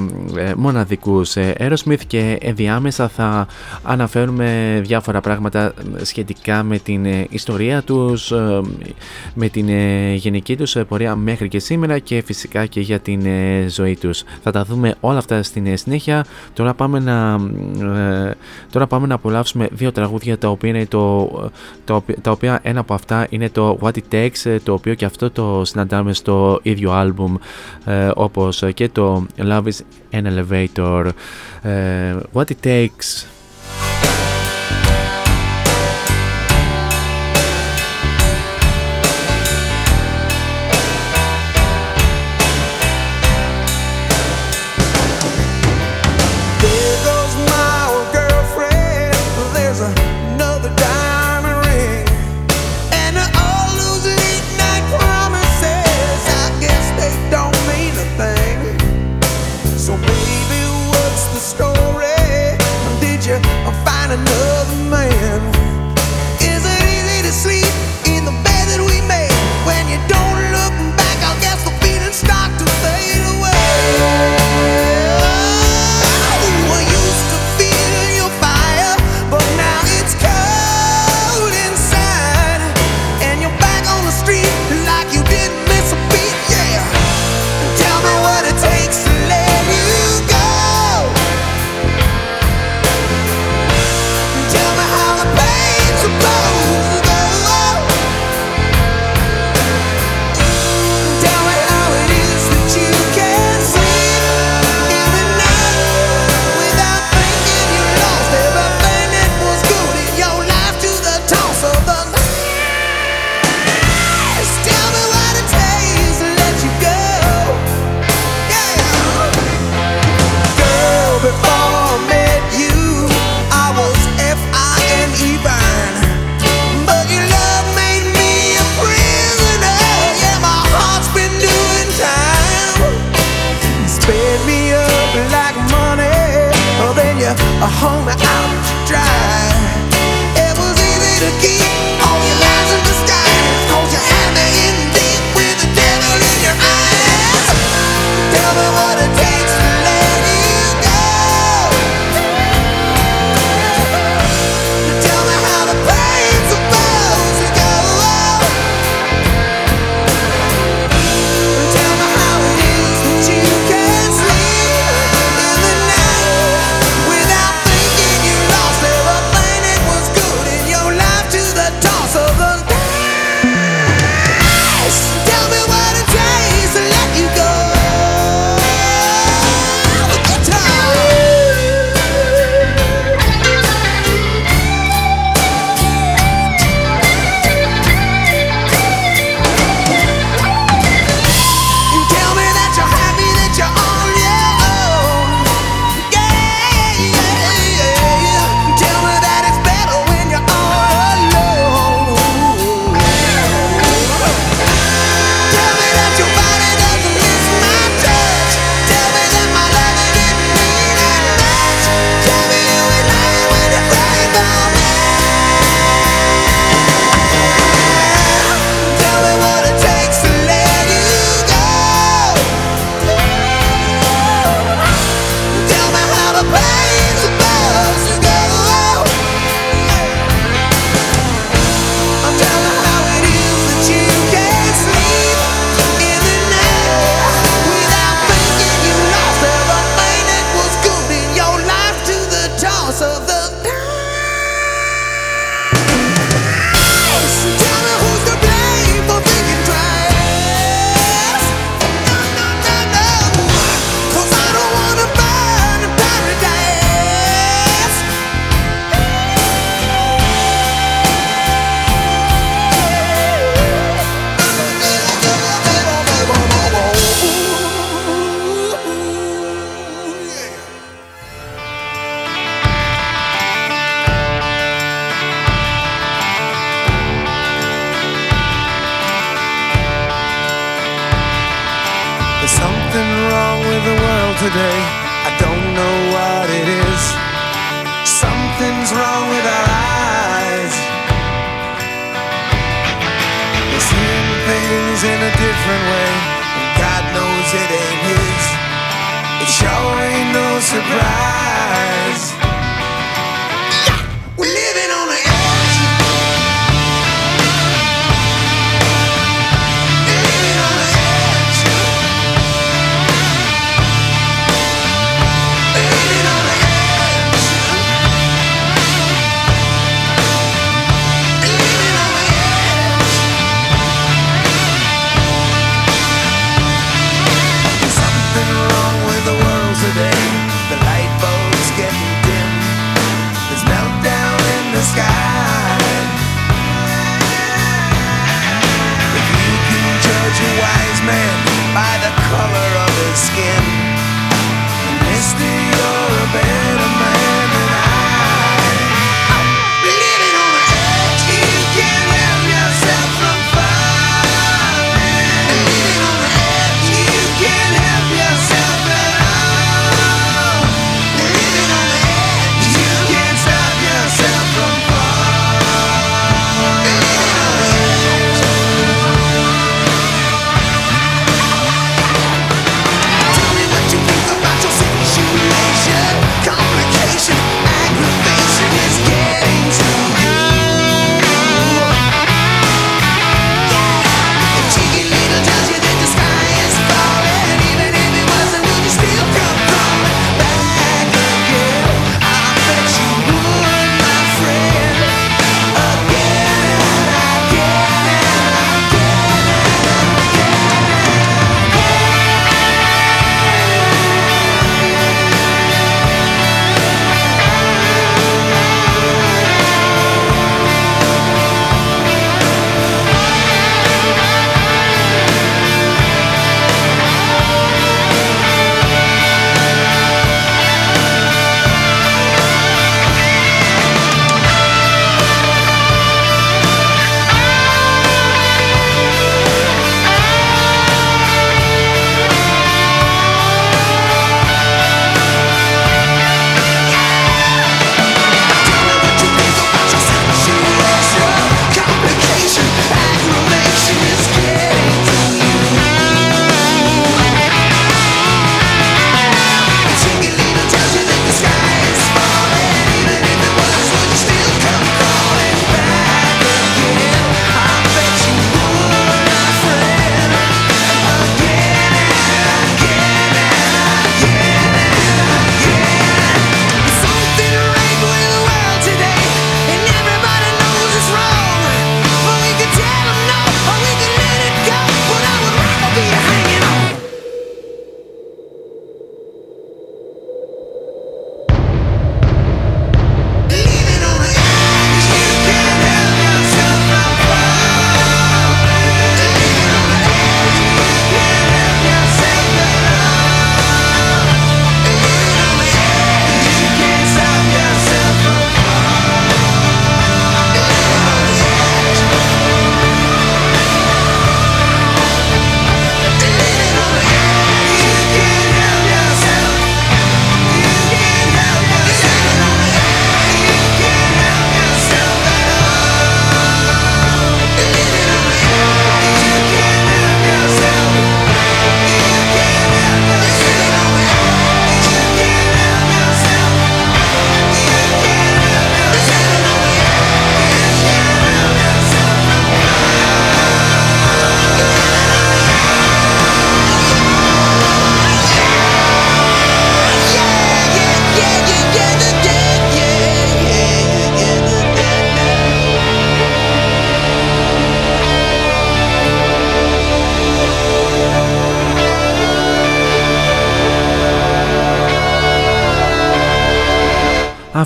μοναδικούς Aerosmith και ενδιάμεσα θα αναφέρουμε διάφορα πράγματα σχετικά με την ιστορία τους, με την γενική τους πορεία μέχρι και σήμερα και φυσικά και για την ζωή τους. Θα τα δούμε όλα αυτά στην συνέχεια τώρα πάμε να, ε, τώρα πάμε να απολαύσουμε δύο τραγούδια τα οποία, είναι το, το, τα οποία ένα από αυτά είναι το What It Takes ε, το οποίο και αυτό το συναντάμε στο ίδιο άλμπουμ ε, όπως και το Love is an Elevator. Ε, What It Takes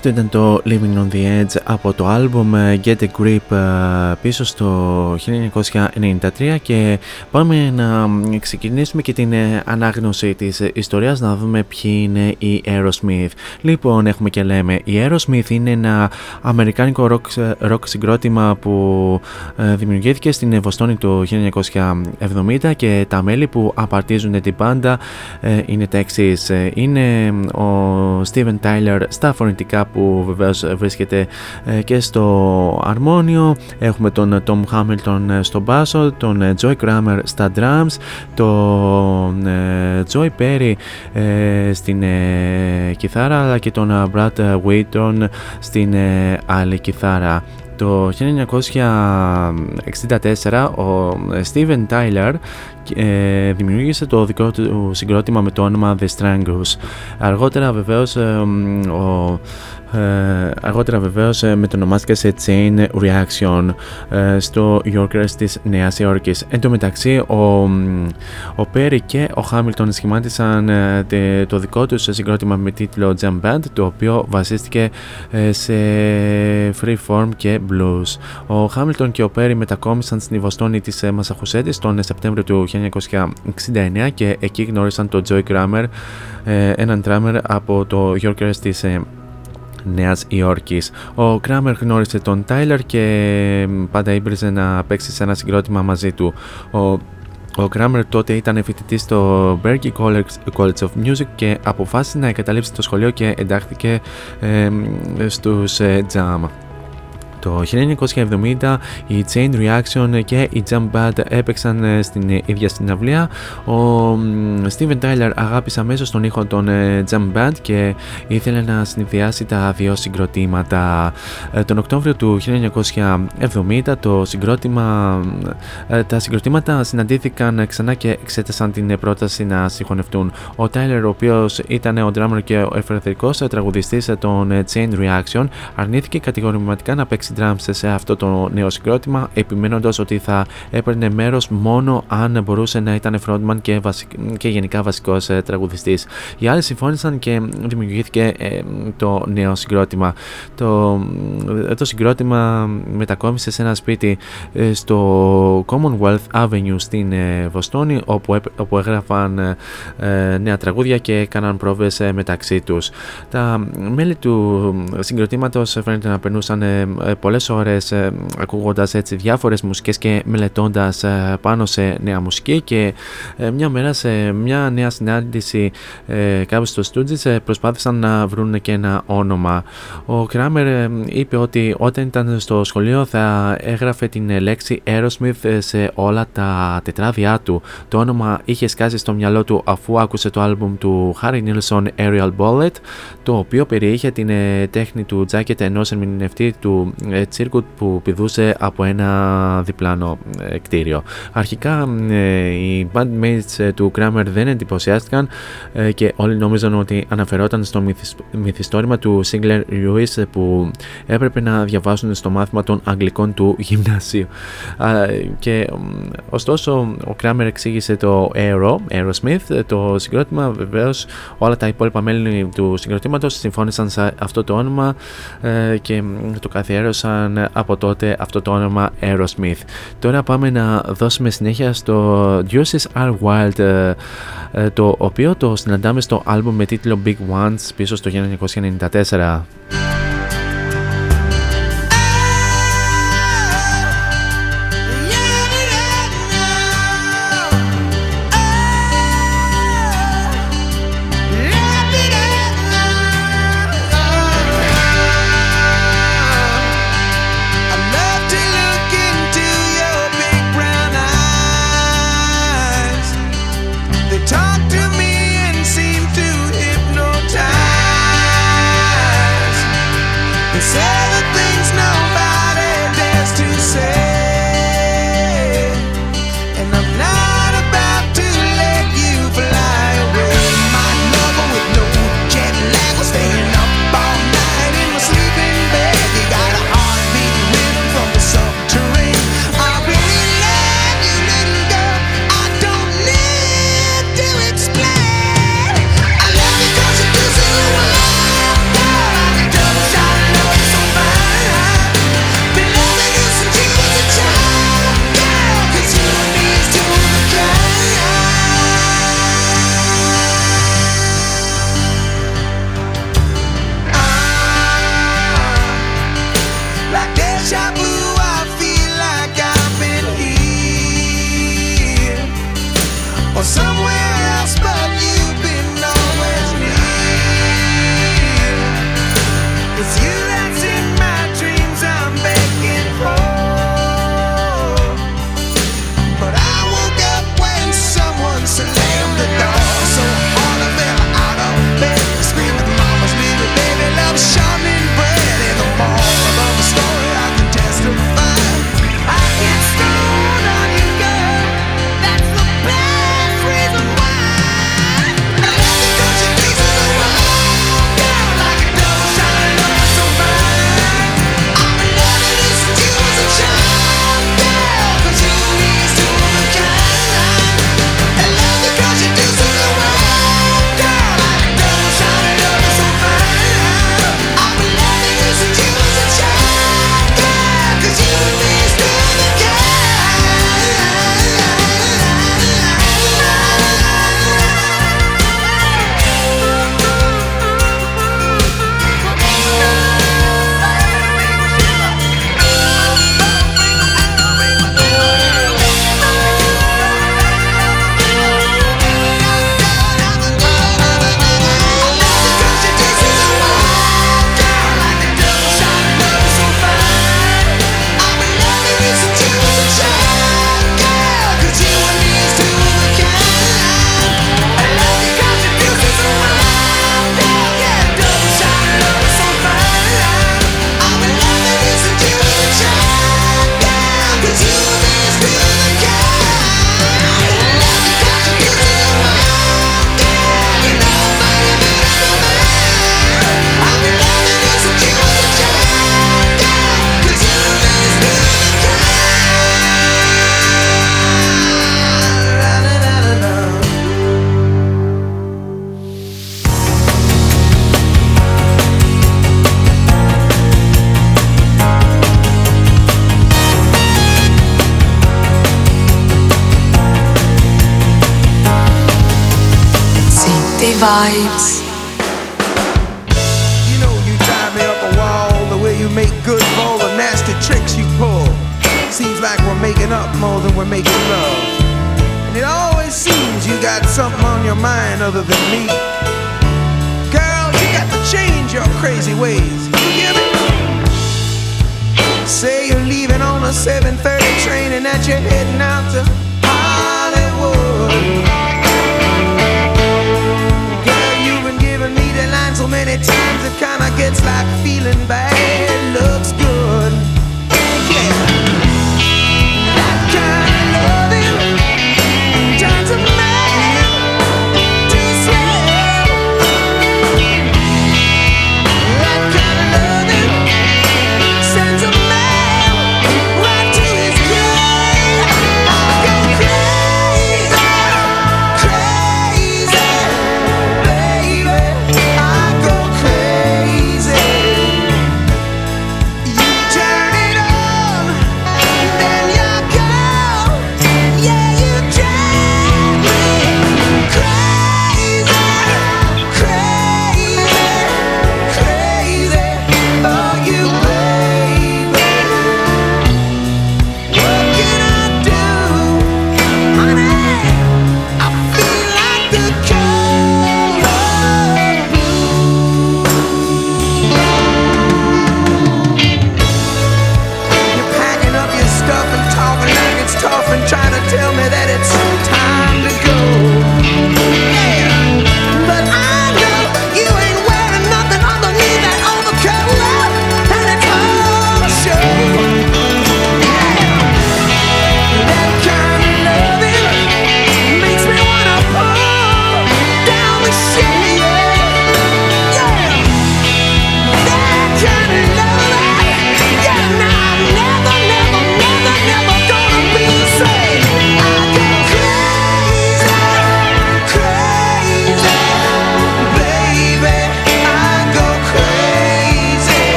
Αυτό ήταν το Living on the Edge από το album ε, Get a Grip ε, πίσω στο 1993 και πάμε να ξεκινήσουμε και την ε, ανάγνωση της ιστορίας να δούμε ποιοι είναι οι Aerosmith. Λοιπόν έχουμε και λέμε η Aerosmith είναι ένα αμερικάνικο rock, rock συγκρότημα που δημιουργήθηκε στην Βοστόνη το 1970 και τα μέλη που απαρτίζουν την πάντα είναι τα εξής. Είναι ο Steven Tyler στα φωνητικά που βεβαίως βρίσκεται ε, και στο αρμόνιο έχουμε τον Tom Hamilton ε, στο μπάσο τον ε, Joy Kramer στα drums τον Joy Perry στην κιθάρα αλλά και τον Brad Wheaton στην άλλη κιθάρα το 1964 ο Steven Tyler δημιούργησε το δικό του συγκρότημα με το όνομα The Strangles. Αργότερα βεβαίως ο ε, αργότερα βεβαίως ε, μετονομάστηκε σε Chain Reaction ε, στο Yorkers της Νέας Υόρκης. Εν τω μεταξύ ο, ο Perry και ο Hamilton σχημάτισαν ε, το δικό τους συγκρότημα με τίτλο Jam Band το οποίο βασίστηκε σε freeform και blues. Ο Hamilton και ο Perry μετακόμισαν στην Βοστόνη της Μασαχουσέτης τον Σεπτέμβριο του 1969 και εκεί γνώρισαν τον Joy Kramer, έναν drummer από το Yorkers της Νέας Υόρκης. Ο Κράμερ γνώρισε τον Τάιλερ και πάντα ήμπριζε να παίξει σε ένα συγκρότημα μαζί του. Ο ο Κράμερ τότε ήταν φοιτητή στο Berkeley College of Music και αποφάσισε να εγκαταλείψει το σχολείο και εντάχθηκε ε, στους ε, Jam. Το 1970 η Chain Reaction και η Jump Band έπαιξαν ε, στην ίδια συναυλία. Ο Steven Tyler αγάπησε αμέσως τον ήχο των ε, Jump Band και ήθελε να συνδυάσει τα δύο συγκροτήματα. Ε, τον Οκτώβριο του 1970 το συγκρότημα, τα συγκροτήματα συναντήθηκαν ξανά και εξέτασαν την πρόταση να συγχωνευτούν. Ο Tyler, ο οποίος ήταν ο drummer και ο εφερθερικό τραγουδιστής των Chain Reaction, αρνήθηκε κατηγορηματικά να παίξει drums σε αυτό το νέο συγκρότημα, επιμένοντας ότι θα έπαιρνε μέρος μόνο αν μπορούσε να ήταν frontman και, και γενικά βασικός ε, τραγουδιστής. Οι άλλοι συμφώνησαν και δημιουργήθηκε ε, το νέο συγκρότημα. Το, ε, το συγκρότημα μετακόμισε σε ένα σπίτι στο Commonwealth Avenue στην Βοστόνη όπου, όπου έγραφαν νέα τραγούδια και έκαναν πρόβες μεταξύ τους. Τα μέλη του συγκροτήματος φαίνεται να περνούσαν πολλές ώρες ε, ακούγοντας έτσι διάφορες μουσικές και μελετώντας ε, πάνω σε νέα μουσική και ε, μια μέρα σε μια νέα συνάντηση ε, κάπου στο Στούτζις ε, προσπάθησαν να βρουν και ένα όνομα. Ο Κράμερ είπε ότι όταν ήταν στο σχολείο θα έγραφε την λέξη Aerosmith σε όλα τα τετράδια του. Το όνομα είχε σκάσει στο μυαλό του αφού άκουσε το άλμπουμ του Harry Nilsson Aerial Bullet το οποίο περιείχε την τέχνη του τζάκετ ενός ερμηνευτή του τσίρκου που πηδούσε από ένα διπλάνο ε, κτίριο. Αρχικά ε, οι bandmates ε, του Kramer δεν εντυπωσιάστηκαν και όλοι νόμιζαν ότι αναφερόταν στο μυθιστόρημα του Singler Lewis που έπρεπε να διαβάσουν στο μάθημα των Αγγλικών του γυμνασίου. Και ωστόσο ο Kramer εξήγησε το Aero, Aerosmith, το συγκρότημα βεβαίως όλα τα υπόλοιπα μέλη του συγκροτήματος συμφώνησαν σε αυτό το όνομα και το καθιέρωσαν από τότε αυτό το όνομα Aerosmith. Τώρα πάμε να δώσουμε συνέχεια στο Juices Are Wild ε, ε, το οποίο το συναντάμε στο άλμπομ με τίτλο Big Ones πίσω στο 1994.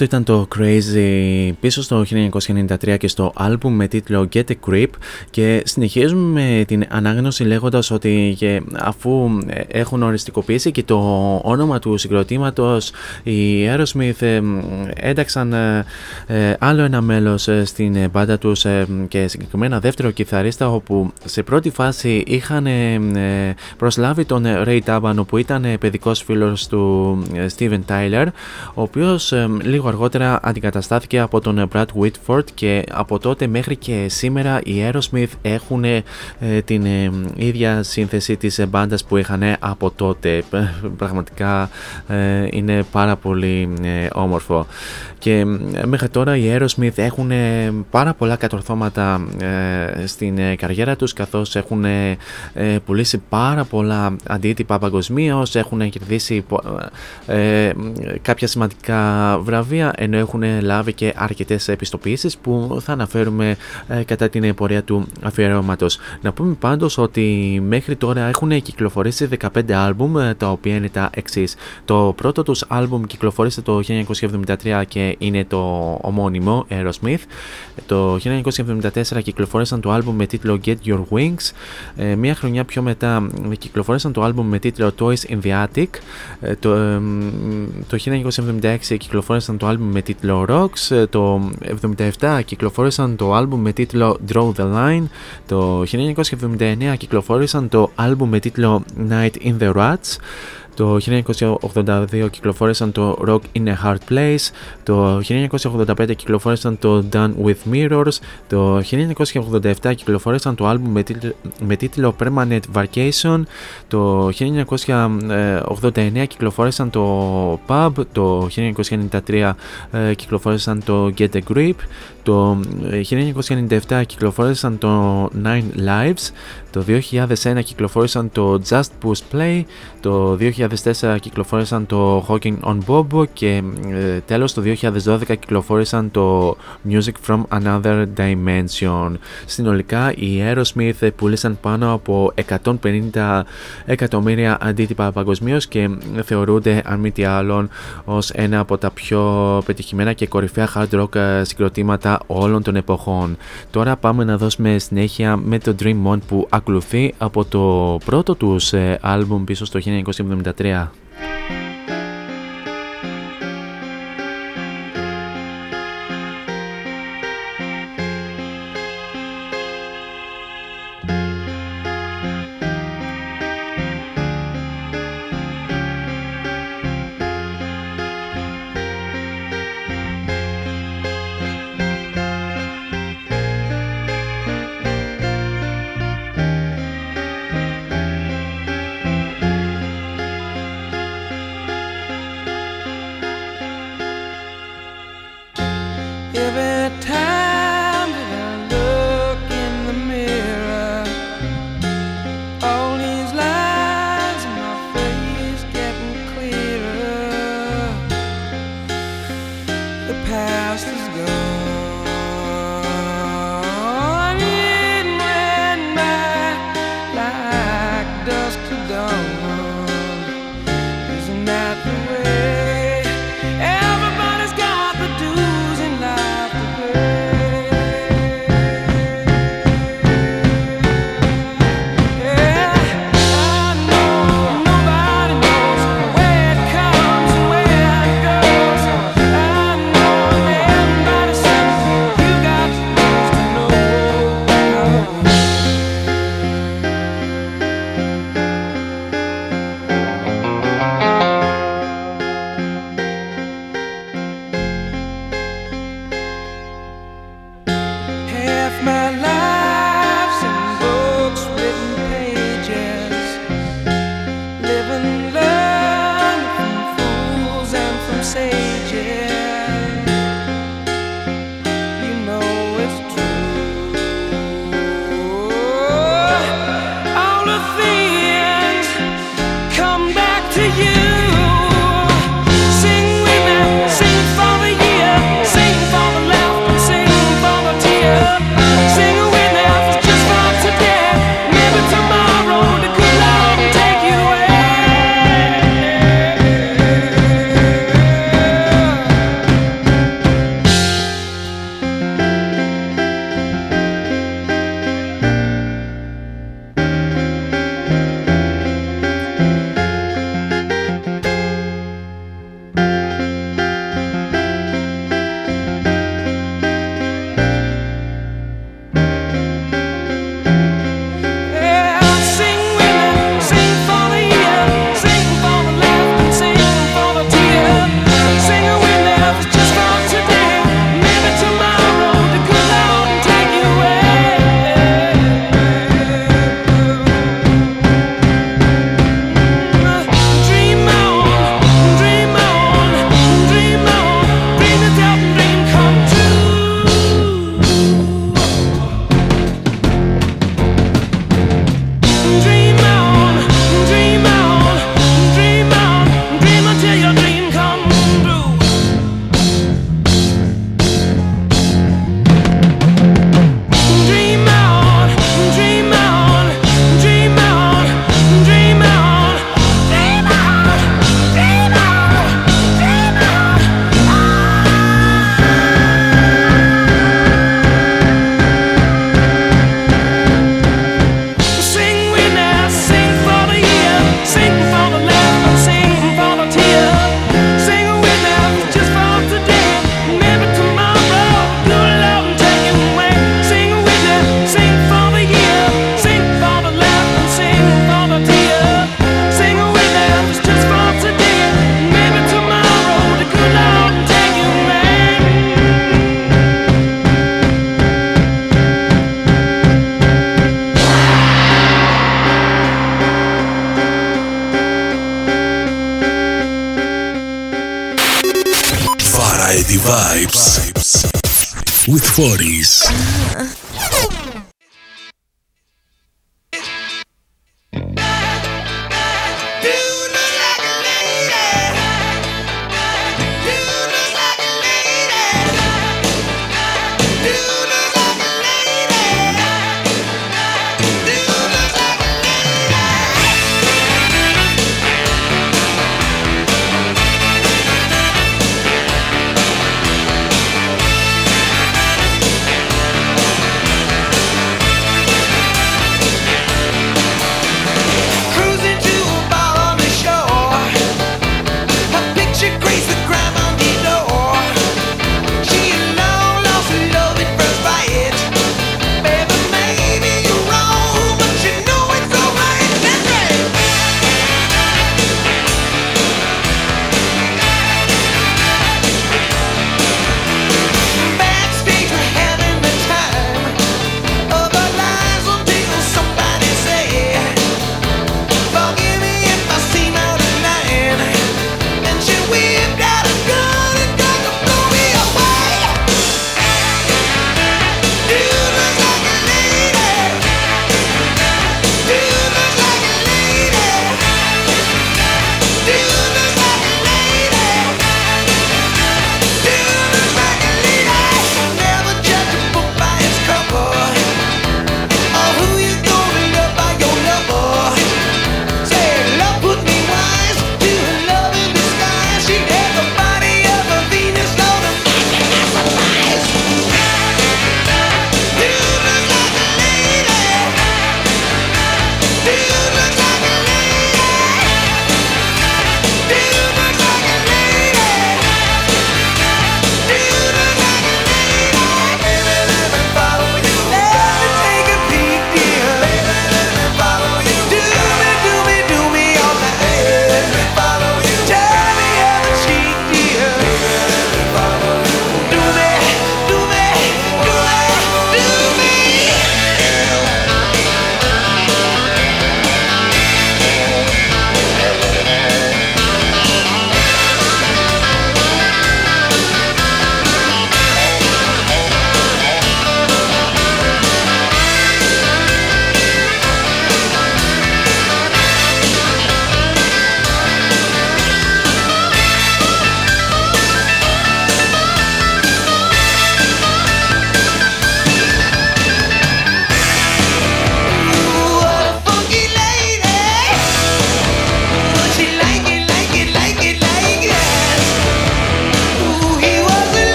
Αυτό ήταν το Crazy πίσω στο 1993 και στο άλμπουμ με τίτλο Get a Creep. και συνεχίζουμε με την ανάγνωση λέγοντας ότι και αφού ε, έχουν οριστικοποιήσει και το όνομα του συγκροτήματος οι Aerosmith ε, ένταξαν ε, ε, άλλο ένα μέλος ε, στην ε, μπάντα τους και συγκεκριμένα δεύτερο κιθαρίστα όπου σε πρώτη φάση είχαν προσλάβει τον Ray Τάμπανο που ήταν παιδικός φίλος του Steven Tyler ο οποίος λίγο αργότερα αντικαταστάθηκε από τον Brad Whitford και από τότε μέχρι και σήμερα οι Aerosmith έχουν την ίδια σύνθεση της μπάντας που είχαν από τότε. Πραγματικά είναι πάρα πολύ όμορφο. Και μέχρι τώρα οι Aerosmith έχουν ε, πάρα πολλά κατορθώματα ε, στην ε, καριέρα τους καθώς έχουν πουλήσει πάρα πολλά αντίτυπα παγκοσμίως, έχουν κερδίσει κάποια σημαντικά βραβεία ενώ έχουν λάβει και αρκετές επιστοποιήσεις που θα αναφέρουμε κατά την πορεία του αφιερώματος. Να πούμε πάντως ότι μέχρι τώρα έχουν κυκλοφορήσει 15 άλμπουμ τα οποία είναι τα εξής. Το πρώτο τους άλμπουμ κυκλοφόρησε το 1973 και είναι το ομώνυμο Aerosmith. Το 1974 κυκλοφόρησαν το άλμπουμ με τίτλο Get Your Wings. Ε, μία χρονιά πιο μετά κυκλοφόρησαν το άλμπουμ με τίτλο Toys in the Attic. Ε, το, το 1976 κυκλοφόρησαν το άλμπουμ με τίτλο Rocks. Ε, το 1977 κυκλοφόρησαν το άλμπουμ με τίτλο Draw the Line. Το 1979 κυκλοφόρησαν το άλμπουμ με τίτλο Night in the Rats. Το 1982 κυκλοφόρησαν το Rock in a Hard Place, το 1985 κυκλοφόρησαν το Done with Mirrors, το 1987 κυκλοφόρησαν το άλμπουμ με, τίτλο, με τίτλο Permanent Vacation, το 1989 κυκλοφόρησαν το Pub, το 1993 ε, κυκλοφόρησαν το Get a Grip, το 1997 κυκλοφόρησαν το Nine Lives, το 2001 κυκλοφόρησαν το Just Push Play, το 2004 κυκλοφόρησαν το Hawking on Bob και ε, τέλος το 2012 κυκλοφόρησαν το Music from Another Dimension. Συνολικά οι Aerosmith πούλησαν πάνω από 150 εκατομμύρια αντίτυπα παγκοσμίως και θεωρούνται αν μη τι άλλον ως ένα από τα πιο πετυχημένα και κορυφαία hard rock συγκροτήματα όλων των εποχών. Τώρα πάμε να δώσουμε συνέχεια με το Dream On που ακολουθεί από το πρώτο τους ε, άλμπουμ πίσω στο 1973.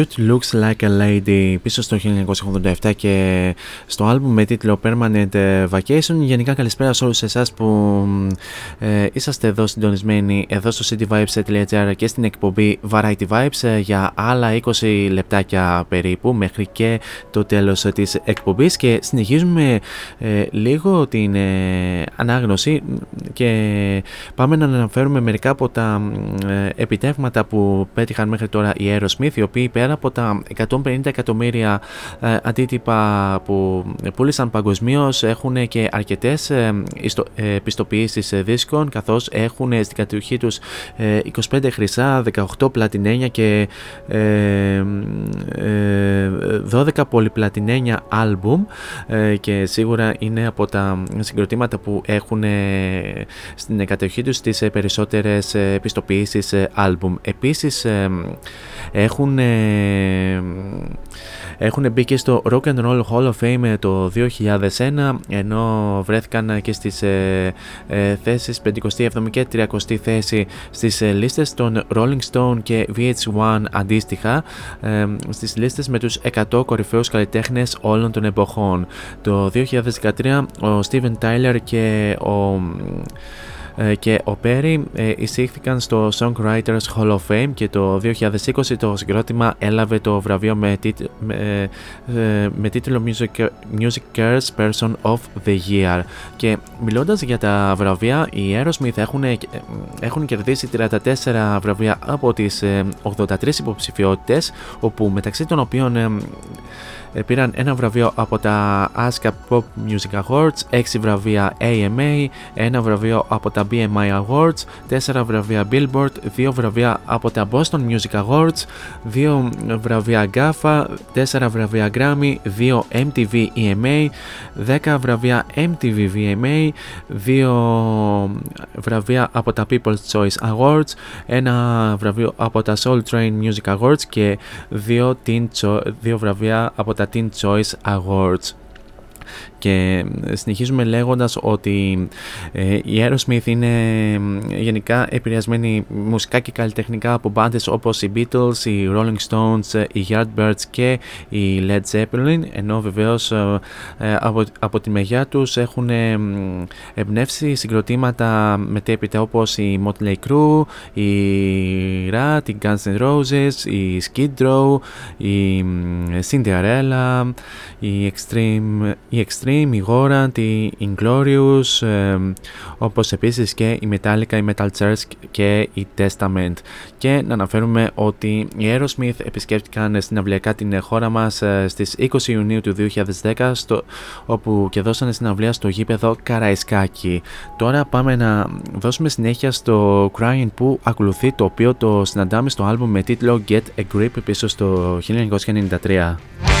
Cute Looks Like a Lady πίσω στο 1987 και στο άλμπουμ με τίτλο Permanent Vacation. Γενικά καλησπέρα σε όλους εσάς που ε, είσαστε εδώ συντονισμένοι εδώ στο cityvibes.gr και στην εκπομπή Variety Vibes ε, για άλλα 20 λεπτάκια περίπου μέχρι και το τέλος της εκπομπής και συνεχίζουμε ε, λίγο την ε, ανάγνωση και πάμε να αναφέρουμε μερικά από τα ε, επιτεύγματα που πέτυχαν μέχρι τώρα οι Aerosmith οι οποίοι πέρα από τα 150 εκατομμύρια αντίτυπα που πούλησαν παγκοσμίως έχουν και αρκετές ε, ιστο- ε, πιστοποιήσεις ε, δίσκων καθώς έχουν στην κατοχή τους ε, 25 χρυσά, 18 πλατινένια και ε, ε, 12 πολυπλατινένια άλμπουμ ε, και σίγουρα είναι από τα συγκροτήματα που έχουν ε, στην κατοχή τους τις ε, περισσότερες ε, πιστοποιήσεις ε, άλμπουμ. Επίσης ε, έχουν ε, έχουν μπει και στο Rock and Roll Hall of Fame το 2001 ενώ βρέθηκαν και στις ε, ε, θέσεις 57η και 30η θέση στις ε, λίστες των Rolling Stone και VH1 αντίστοιχα ε, στις λίστες με τους 100 κορυφαίους καλλιτέχνες όλων των εποχών. Το 2013 ο Steven Tyler και ο ε, και ο Perry ε, εισήχθηκαν στο Songwriters Hall of Fame και το 2020 το συγκρότημα έλαβε το βραβείο με, τίτ- με, ε, με τίτλο Music, Music Cares Person of the Year. Και μιλώντας για τα βραβεία οι Aerosmith έχουν, ε, έχουν κερδίσει 34 βραβεία από τις ε, 83 υποψηφιότητες όπου μεταξύ των οποίων ε, ε, πήραν ένα βραβείο από τα ASCAP Pop Music Awards, 6 βραβεία AMA, ένα βραβείο από τα BMI Awards, 4 βραβεία Billboard, 2 βραβεία από τα Boston Music Awards, 2 βραβεία GAFA, 4 βραβεία Grammy, 2 MTV EMA, 10 βραβεία MTV VMA, 2 βραβεία από τα People's Choice Awards, ένα βραβείο από τα Soul Train Music Awards και 2, teen Cho- δύο βραβεία από τα Teen Choice Awards. Και συνεχίζουμε λέγοντας ότι ε, η Aerosmith είναι ε, γενικά επηρεασμένη μουσικά και καλλιτεχνικά από μπάντες όπως οι Beatles, οι Rolling Stones, οι Yardbirds και οι Led Zeppelin ενώ βεβαίως ε, ε, από, από τη μεριά τους έχουν ε, μ, εμπνεύσει συγκροτήματα μετέπειτα όπως η Motley Crue, η Rat, οι Guns N' Roses, η Skid Row, η μ, Cinderella, η Extreme, η Extreme, η Gorant, η Inglorious, ε, όπως επίσης και η Metallica, η Metal Church και η Testament. Και να αναφέρουμε ότι οι Aerosmith επισκέφτηκαν συναυλιακά την χώρα μας ε, στις 20 Ιουνίου του 2010 στο, όπου και δώσανε συναυλία στο γήπεδο Καραϊσκάκη. Τώρα πάμε να δώσουμε συνέχεια στο Crying που ακολουθεί το οποίο το συναντάμε στο άλμπουμ με τίτλο Get a Grip πίσω στο 1993.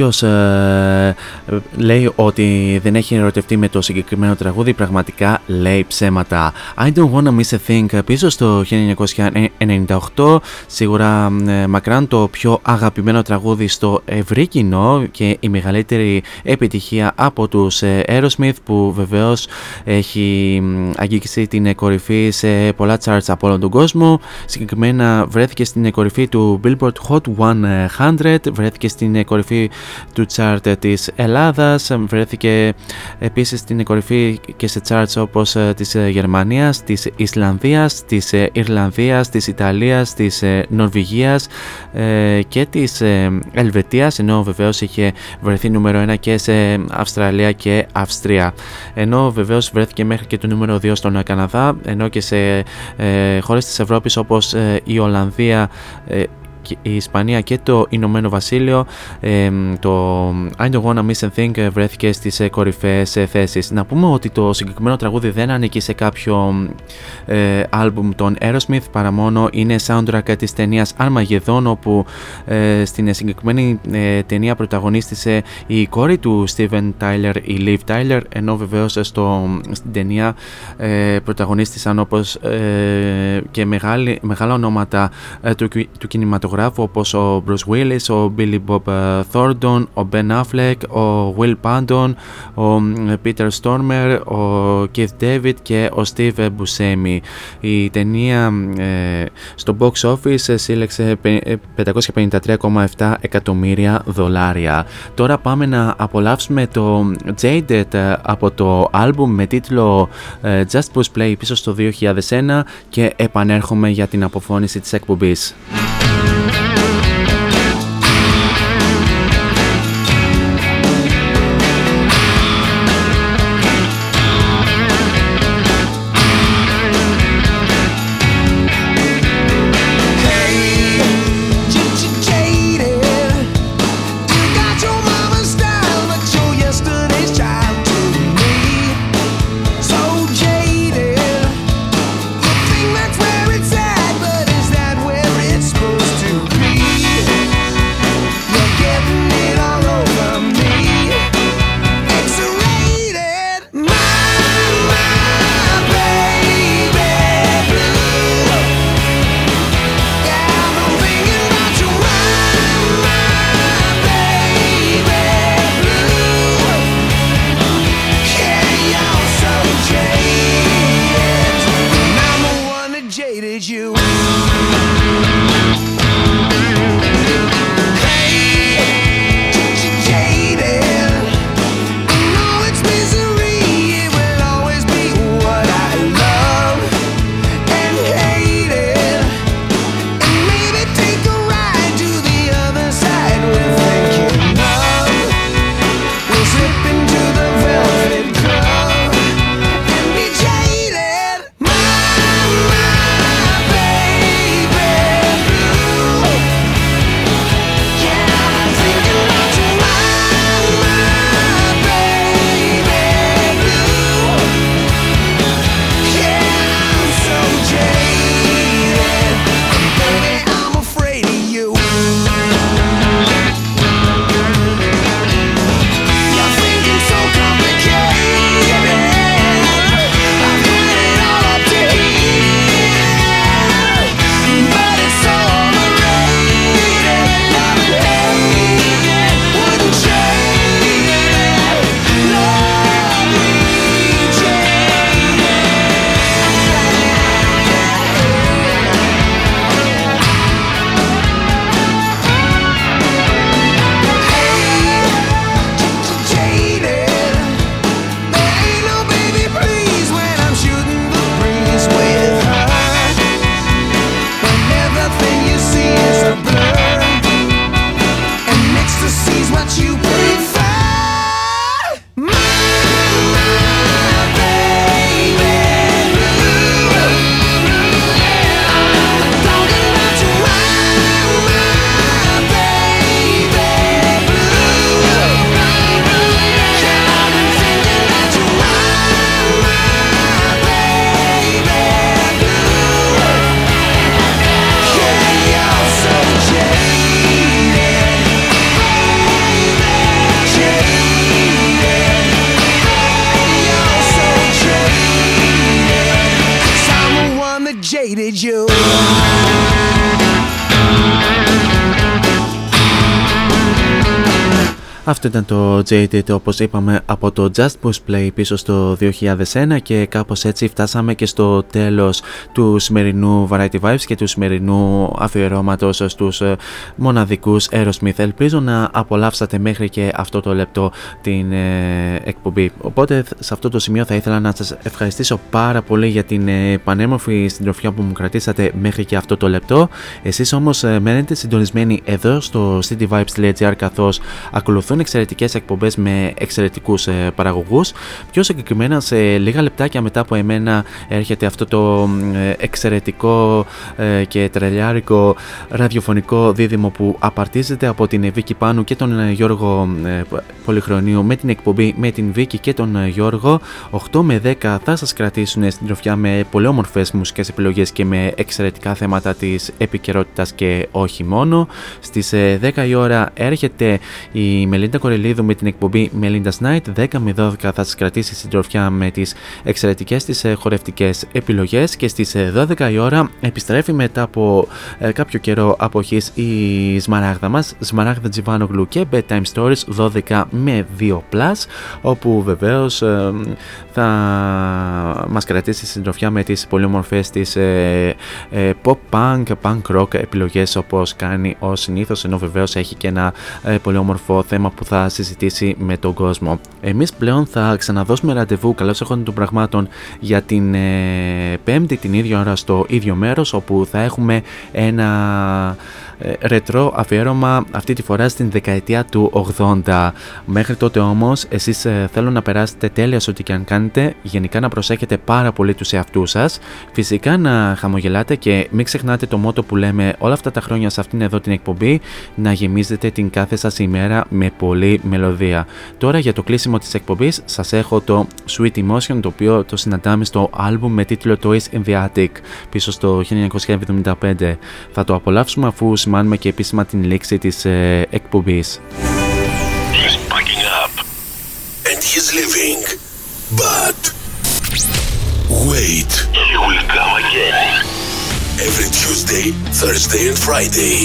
Όποιος ε, λέει ότι δεν έχει ερωτευτεί με το συγκεκριμένο τραγούδι, πραγματικά λέει ψέματα. I don't wanna miss a thing πίσω στο 1998. Σίγουρα ε, μακράν το πιο αγαπημένο τραγούδι στο ευρύ κοινό και η μεγαλύτερη επιτυχία από τους ε, Aerosmith που βεβαίως έχει αγγίξει την κορυφή σε πολλά charts από όλο τον κόσμο. Συγκεκριμένα βρέθηκε στην κορυφή του Billboard Hot 100, βρέθηκε στην κορυφή του chart της Ελλάδας, βρέθηκε επίσης στην κορυφή και σε charts όπως ε, της ε, Γερμανίας, της Ισλανδίας, της ε, Ιρλανδίας, της Ιταλίας, της Νορβηγίας και της Ελβετίας ενώ βεβαίως είχε βρεθεί νούμερο 1 και σε Αυστραλία και Αυστρία. Ενώ βεβαίως βρέθηκε μέχρι και το νούμερο 2 στον Καναδά ενώ και σε χώρες της Ευρώπης όπως η Ολλανδία η Ισπανία και το Ηνωμένο Βασίλειο το I Don't Wanna Miss a Thing βρέθηκε στις ε, κορυφαίες ε, θέσεις. Να πούμε ότι το συγκεκριμένο τραγούδι δεν ανήκει σε κάποιο ε, άλμπουμ των Aerosmith παρά μόνο είναι soundtrack της ταινίας Armageddon όπου ε, στην συγκεκριμένη ε, ταινία πρωταγωνίστησε η κόρη του Steven Tyler, η Liv Tyler ενώ βεβαίως στο, στην ταινία ε, πρωταγωνίστησαν όπως και μεγάλη, μεγάλα ονόματα του, του κινηματογράφου όπως ο Bruce Willis, ο Billy Bob ε, Thornton, ο Ben Affleck, ο Will Pandon, ο Peter Stormer, ο Keith David και ο Steve Buscemi. Η ταινία ε, στο box office σύλλεξε 553,7 εκατομμύρια δολάρια. Τώρα πάμε να απολαύσουμε το Jaded ε, από το album με τίτλο Just Push Play πίσω στο 2001 και επανέρχομαι για την αποφώνηση της εκπομπής. Thank you. Αυτό ήταν το Jaded όπως είπαμε από το Just Push Play πίσω στο 2001 και κάπως έτσι φτάσαμε και στο τέλος του σημερινού Variety Vibes και του σημερινού αφιερώματος στους ε, μοναδικούς Aerosmith. Ελπίζω να απολαύσατε μέχρι και αυτό το λεπτό την ε, εκπομπή. Οπότε σε αυτό το σημείο θα ήθελα να σας ευχαριστήσω πάρα πολύ για την ε, πανέμορφη συντροφιά που μου κρατήσατε μέχρι και αυτό το λεπτό. Εσείς όμως ε, μένετε συντονισμένοι εδώ στο cityvibes.gr καθώς ακολουθούν εξαιρετικές εκπομπές με εξαιρετικούς ε, παραγωγούς. Πιο συγκεκριμένα σε λίγα λεπτάκια μετά από εμένα έρχεται αυτό το ε, εξαιρετικό ε, και τρελιάρικο ραδιοφωνικό δίδυμο που απαρτίζεται από την Βίκη Πάνου και τον ε, Γιώργο ε, Πολυχρονίου με την εκπομπή με την Βίκη και τον ε, Γιώργο 8 με 10 θα σας κρατήσουν στην τροφιά με πολύ όμορφες μουσικές επιλογές και με εξαιρετικά θέματα της επικαιρότητας και όχι μόνο. Στις ε, 10 η ώρα έρχεται η Μελίντα Κορελίδου με την εκπομπή Melinda's Night. 10 με 12 θα σας κρατήσει στην τροφιά με τις εξαιρετικές της ε, χορευτικές επιλογές και στις ε, 12 η ώρα επιστρέφει μετά από ε, κάποιο καιρό αποχής η Σμαράγδα μας Σμαράγδα Τζιβάνογλου και Bedtime Stories 12 με 2 plus όπου βεβαίως ε, θα μας κρατήσει στην τροφιά με τις πολύ όμορφες της ε, ε, pop punk, punk rock επιλογές όπως κάνει ο συνήθως ενώ βεβαίως έχει και ένα ε, πολύ όμορφο θέμα που θα συζητήσει με τον κόσμο. Εμείς πλέον θα ξαναδώσουμε ραντεβού καλώς έχοντα των πραγμάτων για την ε, πέμπτη την ίδια ώρα στο ίδιο μέρος όπου θα έχουμε ένα ε, ρετρό αφιέρωμα αυτή τη φορά στην δεκαετία του 80. Μέχρι τότε όμως εσείς ε, θέλω να περάσετε τέλεια σε ό,τι και αν κάνετε, γενικά να προσέχετε πάρα πολύ τους εαυτούς σας, φυσικά να χαμογελάτε και μην ξεχνάτε το μότο που λέμε όλα αυτά τα χρόνια σε αυτήν εδώ την εκπομπή, να γεμίζετε την κάθε σας ημέρα με πολλή μελωδία. Τώρα για το κλείσιμο της εκπομπής σας έχω το Sweet Emotion το οποίο το συναντάμε στο άλμπουμ με τίτλο Toys in the Attic πίσω στο 1975. Θα το απολαύσουμε αφού σημάνουμε και επίσημα την λήξη της ε, εκπομπής. He's packing up and he's leaving. But wait, he will come again. Every Tuesday, Thursday, and Friday,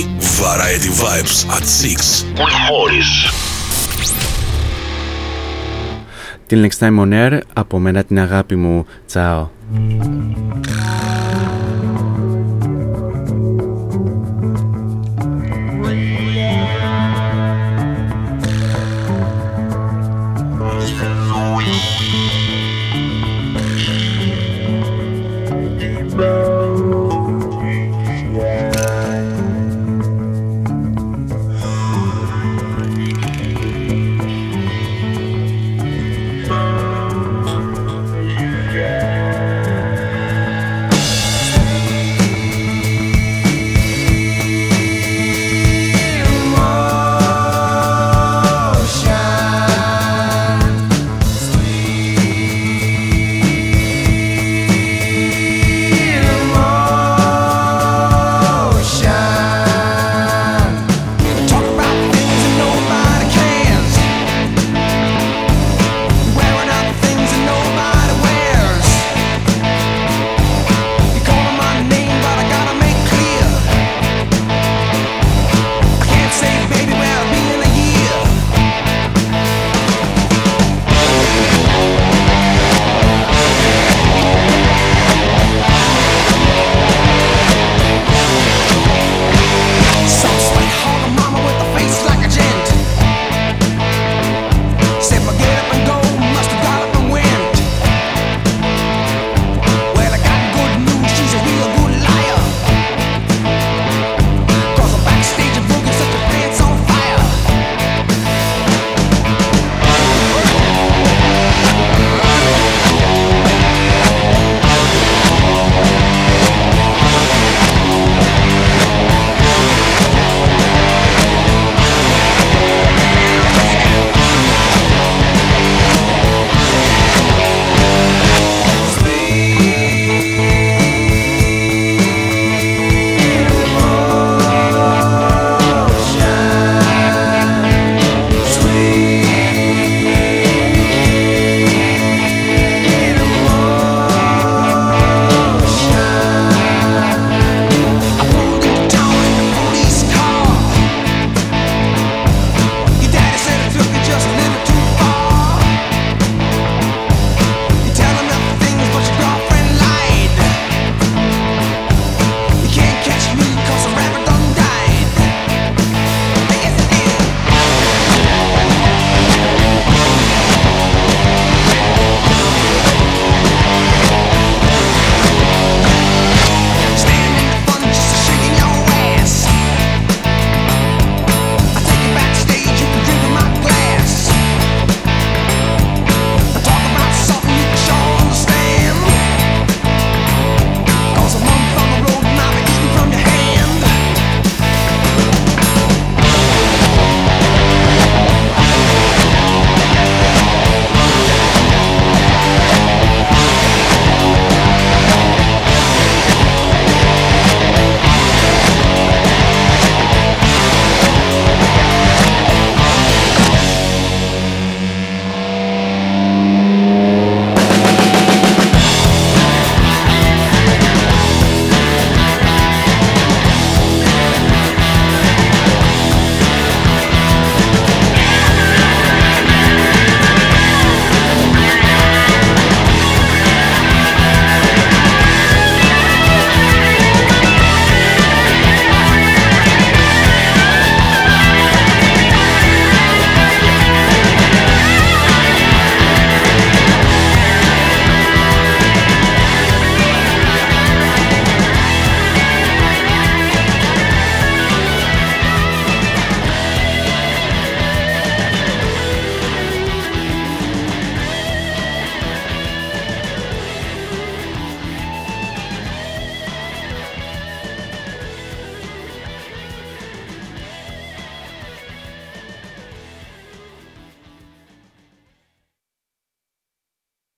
Variety Vibes at 6 with Morris. Till next time on air, από μένα την αγάπη μου. Τσάω. baby.